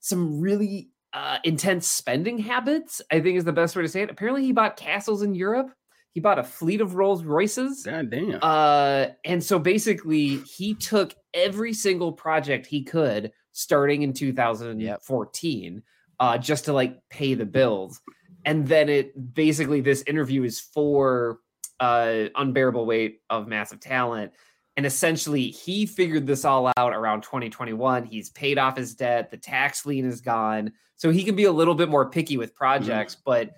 some really uh, intense spending habits. I think is the best way to say it. Apparently, he bought castles in Europe. He bought a fleet of Rolls Royces. God damn. Uh, and so basically, he took every single project he could starting in 2014 uh, just to like pay the bills. And then it basically, this interview is for uh, Unbearable Weight of Massive Talent. And essentially, he figured this all out around 2021. He's paid off his debt, the tax lien is gone. So he can be a little bit more picky with projects, mm-hmm. but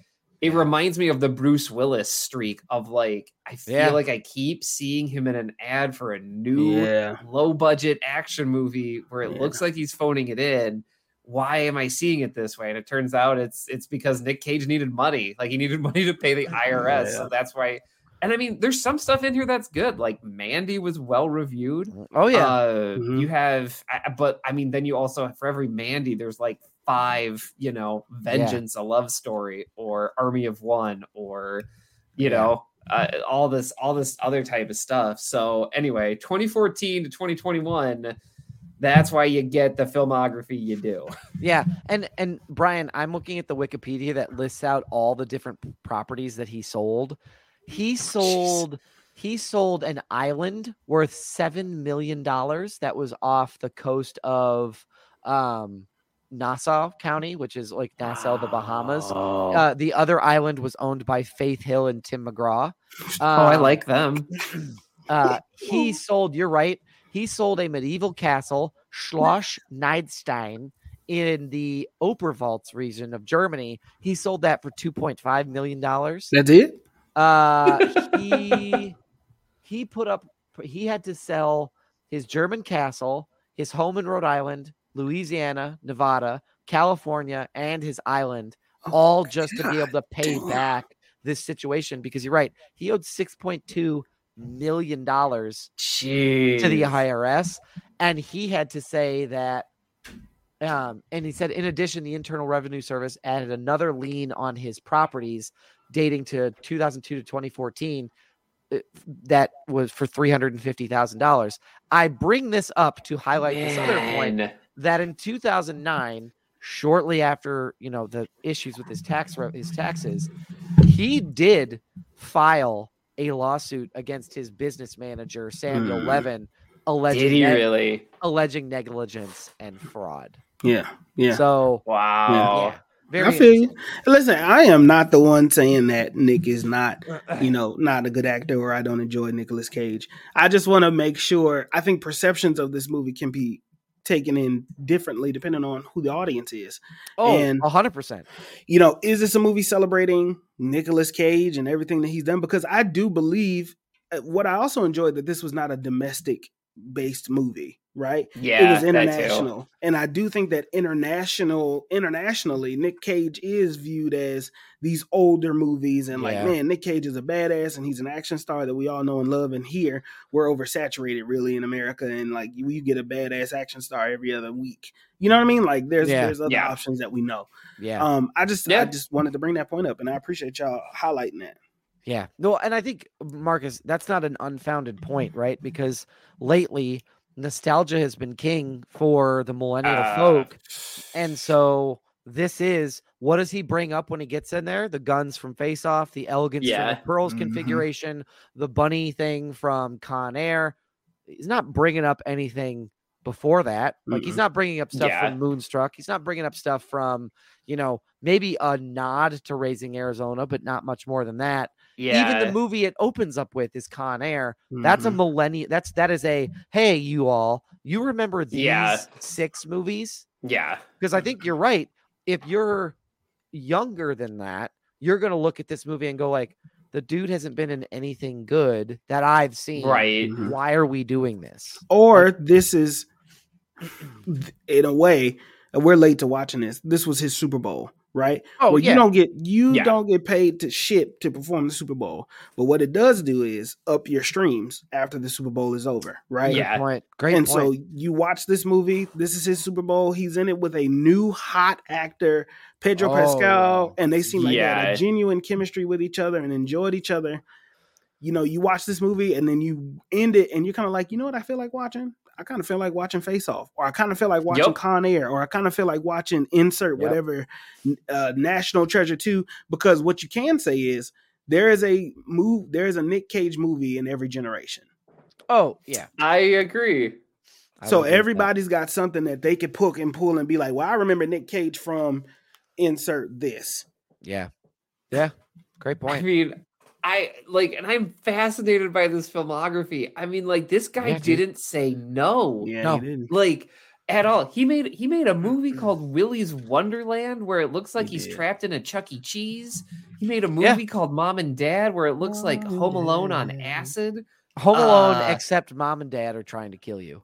it reminds me of the Bruce Willis streak of like, I feel Yeah. like I keep seeing him in an ad for a new yeah. low budget action movie where it Yeah. looks like he's phoning it in. Why am I seeing it this way? And it turns out it's it's because Nick Cage needed money. Like he needed money to pay the IRS. So that's why. And I mean, there's some stuff in here that's good. Like Mandy was well reviewed. Oh yeah. Uh, Mhm. You have, but I mean, then you also for every Mandy, there's like five, you know, Vengeance, a love story, or Army of One, or you Yeah. know, uh, all this, all this other type of stuff. So anyway, 2014 to 2021, that's why you get the filmography you do. Yeah, and and Brian, I'm looking at the Wikipedia that lists out all the different properties that he sold. He sold he sold an island worth seven million dollars that was off the coast of um, Nassau County, which is like Nassau, the Bahamas. Uh, the other island was owned by Faith Hill and Tim McGraw. oh I Um, like them. uh, he sold, you're right. He sold a medieval castle, Schloss Neidstein, in the Oberpfalz region of Germany. He sold that for $2.5 million. That's it? Uh, he, he put up, he had to sell his German castle, his home in Rhode Island, Louisiana, Nevada, California, and his island, all just to be able to pay damn. back this situation because you're right. He owed $6.2 million to the IRS, and he had to say that. Um, and he said, in addition, the Internal Revenue Service added another lien on his properties dating to 2002 to 2014 uh, that was for $350,000. I bring this up to highlight this other point that in 2009 shortly after you know the issues with his tax his taxes he did file a lawsuit against his business manager Samuel Hmm. Levin alleging Did he neg- really? alleging negligence and fraud Yeah. Yeah. so Wow. yeah very I feel you. Listen, I am not the one saying that Nick is not, you know, not a good actor or I don't enjoy Nicolas Cage. I just want to make sure. I think perceptions of this movie can be taken in differently depending on who the audience is. oh And- 100% You know, is this a movie celebrating Nicolas Cage and everything that he's done? Because I do believe uh, what I also enjoyed that this was not a domestic based movie, right? Yeah, it was international and i do think that international internationally nick cage is viewed as these older movies and like Yeah. man nick cage is a badass and he's an action star that we all know and love and here we're oversaturated really in america and like you, you get a badass action star every other week you know what i mean like there's Yeah. there's other Yeah. options that we know yeah um i just Yeah. i just wanted to bring that point up and i appreciate y'all highlighting that Yeah. No, and I think Marcus, that's not an unfounded point, right? Because lately nostalgia has been king for the millennial Uh, folk. And so this is what does he bring up when he gets in there? The guns from Face Off, the elegance from the pearls Mhm. configuration, the bunny thing from Con Air. He's not bringing up anything before that. Like he's not bringing up stuff Yeah. from Moonstruck. He's not bringing up stuff from, you know, maybe a nod to Raising Arizona, but not much more than that Yeah. even the movie it opens up with is Con Air. That's a Mhm. millennial. That's that is a hey, you all. You remember these Yeah. six movies? yeah. Because I think you're right. If you're younger than that, you're gonna look at this movie and go like, the dude hasn't been in anything good that I've seen. Right. Mhm. Why are we doing this? or this is in a way we're late to watching this this was his super bowl right Oh well yeah. you don't get you Yeah. don't get paid to ship to perform the super bowl but what it does do is up your streams after the super bowl is over right Great Yeah. point. Great and point. so you watch this movie this is his super bowl he's in it with a new hot actor pedro Oh, pascal and they seem like they had Yeah. a genuine chemistry with each other and enjoyed each other you know you watch this movie and then you end it and you're kind of like you know what i feel like watching I kind of feel like watching Face Off, or I kind of feel like watching Yep. Con Air, or I kind of feel like watching Insert Yep. whatever uh, National Treasure two. Because what you can say is there is a move, there is a Nick Cage movie in every generation. Oh yeah. I agree. I so would agree with that. everybody's got something that they could poke and pull and be like, "Well, I remember Nick Cage from Insert this." Yeah. Yeah. Great I point. mean, I like, and I'm fascinated by this filmography. I mean, like, this guy Yeah, didn't say no, Yeah, No. he didn't. like at all. He made he made a movie called Willy's Wonderland where it looks like He he's did. trapped in a Chuck E. Cheese. He made a Yeah. movie called Mom and Dad where it looks like Home Alone on acid. Home Alone, uh, except mom and dad are trying to kill you.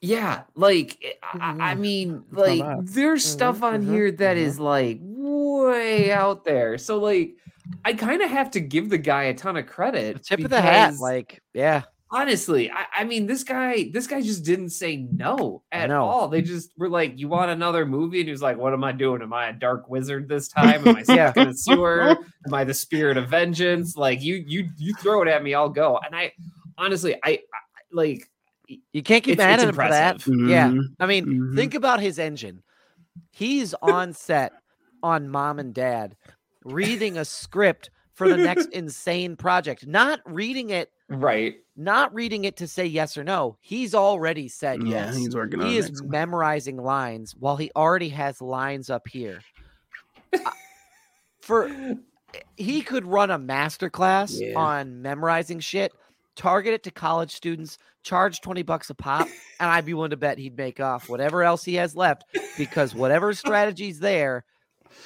Yeah, like I, I Mhm. mean, like there's stuff Mhm, on mhm, here that mhm. like way out there. So like, I kind of have to give the guy a ton of credit. Tip of the hat, like yeah. honestly, I, I mean, this guy, this guy just didn't say no at No. all. They just were like, "You want another movie?" And he was like, "What am I doing? Am I a dark wizard this time? Am I Yeah. stuck in a sewer? Am I the spirit of vengeance? Like you, you, you throw it at me, I'll go." And I, honestly, I, I like. You can't get mad at him for that. impressive. Yeah. I mean, Mhm. think about his engine. He's on set on mom and dad reading a script for the next insane project. Not reading it, Right. not reading it to say yes or no. He's already said Yeah, yes. he's working on he is memorizing lines while he already has lines up here. For he could run a master class Yeah. on memorizing shit, target it to college students, charge 20 bucks a pop, and I'd be willing to bet he'd make off whatever else he has left because whatever strategy's there,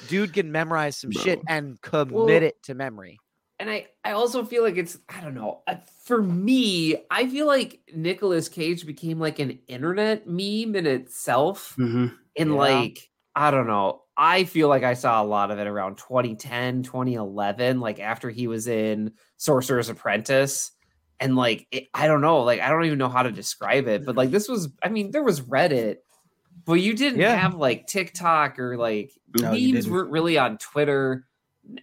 dude can memorize some shit and commit Well, it to memory. and I I also feel like it's I don't know uh, for me I feel like Nicolas Cage became like an internet meme in itself Mhm. and Yeah. like I don't know I feel like I saw a lot of it around 2010 2011 like after he was in Sorcerer's Apprentice and like it, I don't know like I don't even know how to describe it but like this was I mean there was Reddit but you didn't Yeah. have like TikTok or like No, memes weren't really on Twitter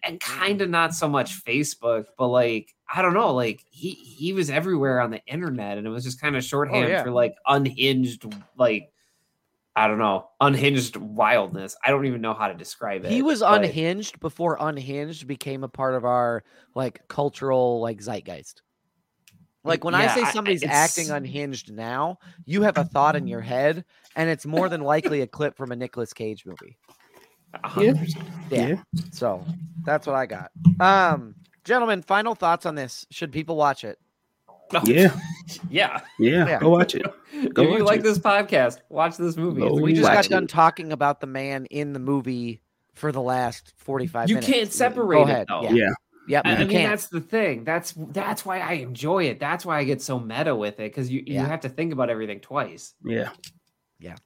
and kind of not so much Facebook, but like I don't know, like he he was everywhere on the internet, and it was just kind of oh, shorthand yeah. for like unhinged, like I don't know, unhinged wildness. I don't even know how to describe it. He was but- unhinged before unhinged became a part of our like cultural like zeitgeist. Like when I Yeah, say I- I- somebody's it's- acting unhinged now, you have a thought in your head, and it's more than likely a clip from a Nicolas Cage movie. a hundred percent. Yeah. Yeah. So that's what I got. Um, gentlemen, final thoughts on this. Should people watch it? Yeah, yeah. yeah, Yeah. Go watch it. Go if you like it. this podcast, watch this movie. Go We just got it. done talking about the man in the movie for the last 45 You minutes. can't separate Go it, ahead. though. Yeah. Yeah. Yep. I, I mean, can't. that's the thing. That's that's why I enjoy it. That's why I get so meta with it because you you have to think about everything twice. Yeah, yeah.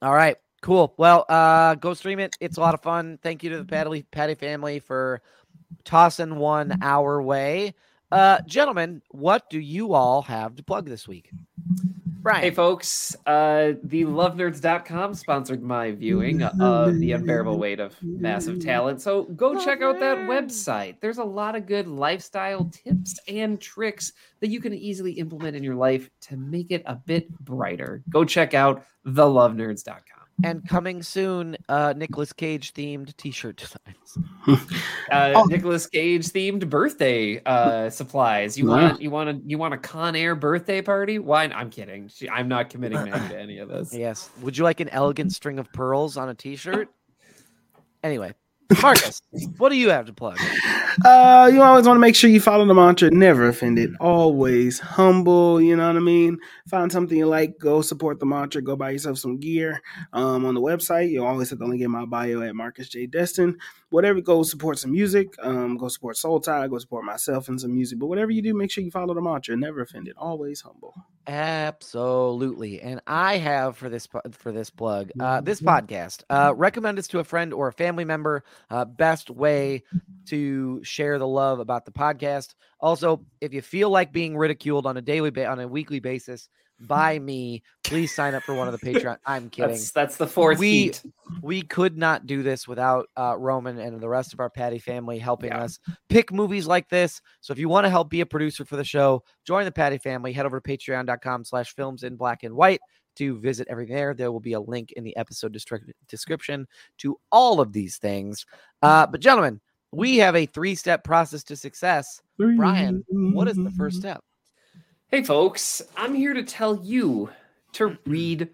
All right, cool. Well, uh, go stream it. It's a lot of fun. Thank you to the Patty Patty family for tossing one our way. Uh, gentlemen, what do you all have to plug this week? Hey folks, uh the lovenerds.com sponsored my viewing of The Unbearable Weight of Massive Talent. So go check out that website. There's a lot of good lifestyle tips and tricks that you can easily implement in your life to make it a bit brighter. Go check out thelovenerds.com. and coming soon, uh, Nicolas Cage themed T-shirt designs. Uh Oh. Nicholas Cage themed birthday uh supplies. You Wow. want you want to you want a Con Air birthday party? Why I'm kidding. She- I'm not committing to any of this. Yes. Would you like an elegant string of pearls on a T-shirt? Anyway, Marcus, what do you have to plug? Uh, you always want to make sure you follow the mantra: never offended, always humble. You know what I mean. Find something you like, go support the mantra. Go buy yourself some gear. Um, on the website, You'll always have the link in my bio at Marcus J Destin. Whatever, go support some music. Um, go support Soul Tide. Go support myself and some music. But whatever you do, make sure you follow the mantra: never offended, always humble. Absolutely, and I have for this for this plug uh, this podcast. Uh, recommend this to a friend or a family member. Uh, best way to share the love about the podcast. Also, if you feel like being ridiculed on a daily ba- on a weekly basis, by me. Please sign up for one of the Patreon. I'm kidding. That's that's the fourth We- heat. we could not do this without uh, Roman and the rest of our Patty family helping Yeah. us pick movies like this. So if you want to help be a producer for the show, join the Patty family. Head over to patreon.com slash films in black and white to visit everything there. There will be a link in the episode description to all of these things. Uh, but gentlemen, we have a three-step process to success. Brian, what is the first step? Hey, folks, I'm here to tell you to read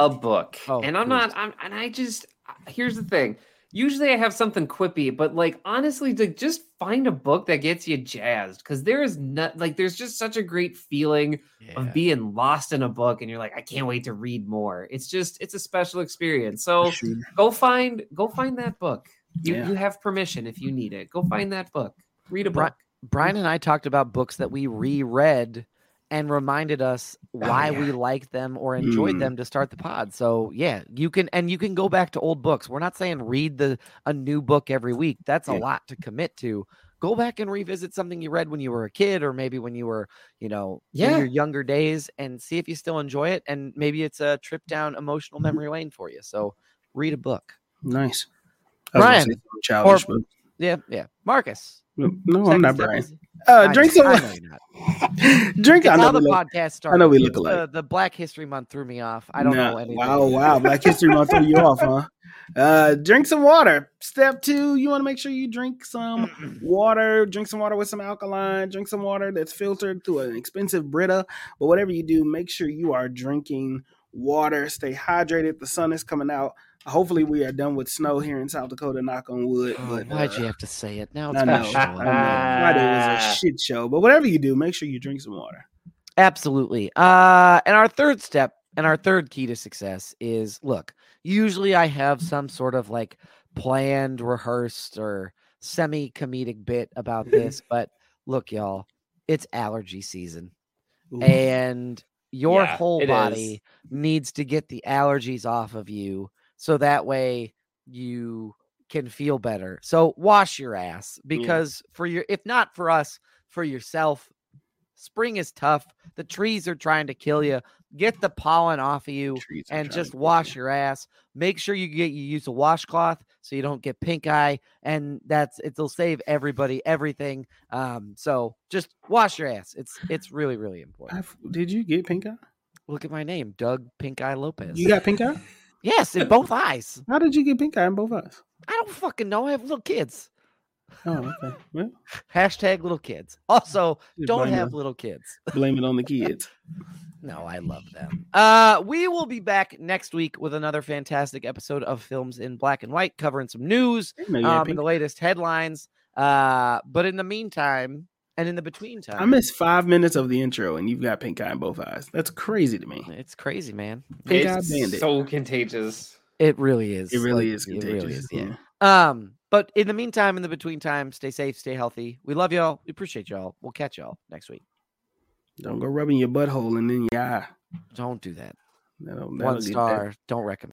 a book. Oh, and I'm not, I'm, and I just, here's the thing. Usually I have something quippy, but like honestly, to just find a book that gets you jazzed because there is not like there's just such a great feeling of being lost in a book and you're like, I can't wait to read more. It's just, it's a special experience. So go find, go find that book. You, Yeah. you have permission if you need it. Go find that book. Read a book. Brian and I talked about books that we reread and reminded us why yeah. we liked them or enjoyed Mm. them to start the pod. So yeah, you can and you can go back to old books. We're not saying read the a new book every week. That's a lot to commit to. Go back and revisit something you read when you were a kid or maybe when you were, you know, in Yeah. your younger days and see if you still enjoy it and maybe it's a trip down emotional Mm-hmm. memory lane for you. So read a book. Nice. I was gonna Brian, childish, or- Yeah, yeah. Marcus. No, I'm not Brian. is- Uh, I drink some. I know you're not. drink. I know the look- podcast started. I know we look alike. The, the Black History Month threw me off. I don't Nah, know anything. Wow, wow. Black History Month threw you off, huh? Uh, drink some water. Step two, you want to make sure you drink some water. Drink some water with some alkaline. Drink some water that's filtered through an expensive Brita. But whatever you do, make sure you are drinking water. Stay hydrated. The sun is coming out. Hopefully, we are done with snow here in South Dakota. Knock on wood. Oh, but why'd uh, you have to say it? Now it's I know. been I know. Friday was a shit show. But whatever you do, make sure you drink some water. Absolutely. Uh, and our third step and our third key to success is look, usually I have some sort of like planned, rehearsed, or semi comedic bit about this, but look, y'all, it's allergy season. Ooh. and your Yeah, whole body is. needs to get the allergies off of you so that way you can feel better. So wash your ass because for your if not for us, for yourself, spring is tough. The trees are trying to kill you. Get the pollen off of you and just wash kill your ass. Make sure you get you use a washcloth so you don't get pink eye, and that's it'll save everybody everything. Um, so just wash your ass. It's it's really really important. I've- did you get pink eye? Look at my name, Doug Pink Eye Lopez. You got pink eye? yes, in both eyes. How did you get pink eye in both eyes? I don't fucking know. I have little kids. Oh, okay. Well, Hashtag little kids. Also, don't have it- little kids. blame it on the kids. No, I love them. Uh, we will be back next week with another fantastic episode of Films in Black and White, covering some news, I didn't know you had um, and the latest headlines. Uh, but in the meantime, and in the between time, I missed five minutes of the intro, and you've got pink eye in both eyes. That's crazy to me. it's crazy, man. Pink eye it's bandit. so contagious. It really is. it really Like, is it really contagious. is, yeah. yeah. Um, but in the meantime, in the between time, stay safe, stay healthy. We love y'all. We appreciate y'all. We'll catch y'all next week. Don't go rubbing your butthole and then your eye. Don't do that. That'll, that'll One get that- star. Don't recommend.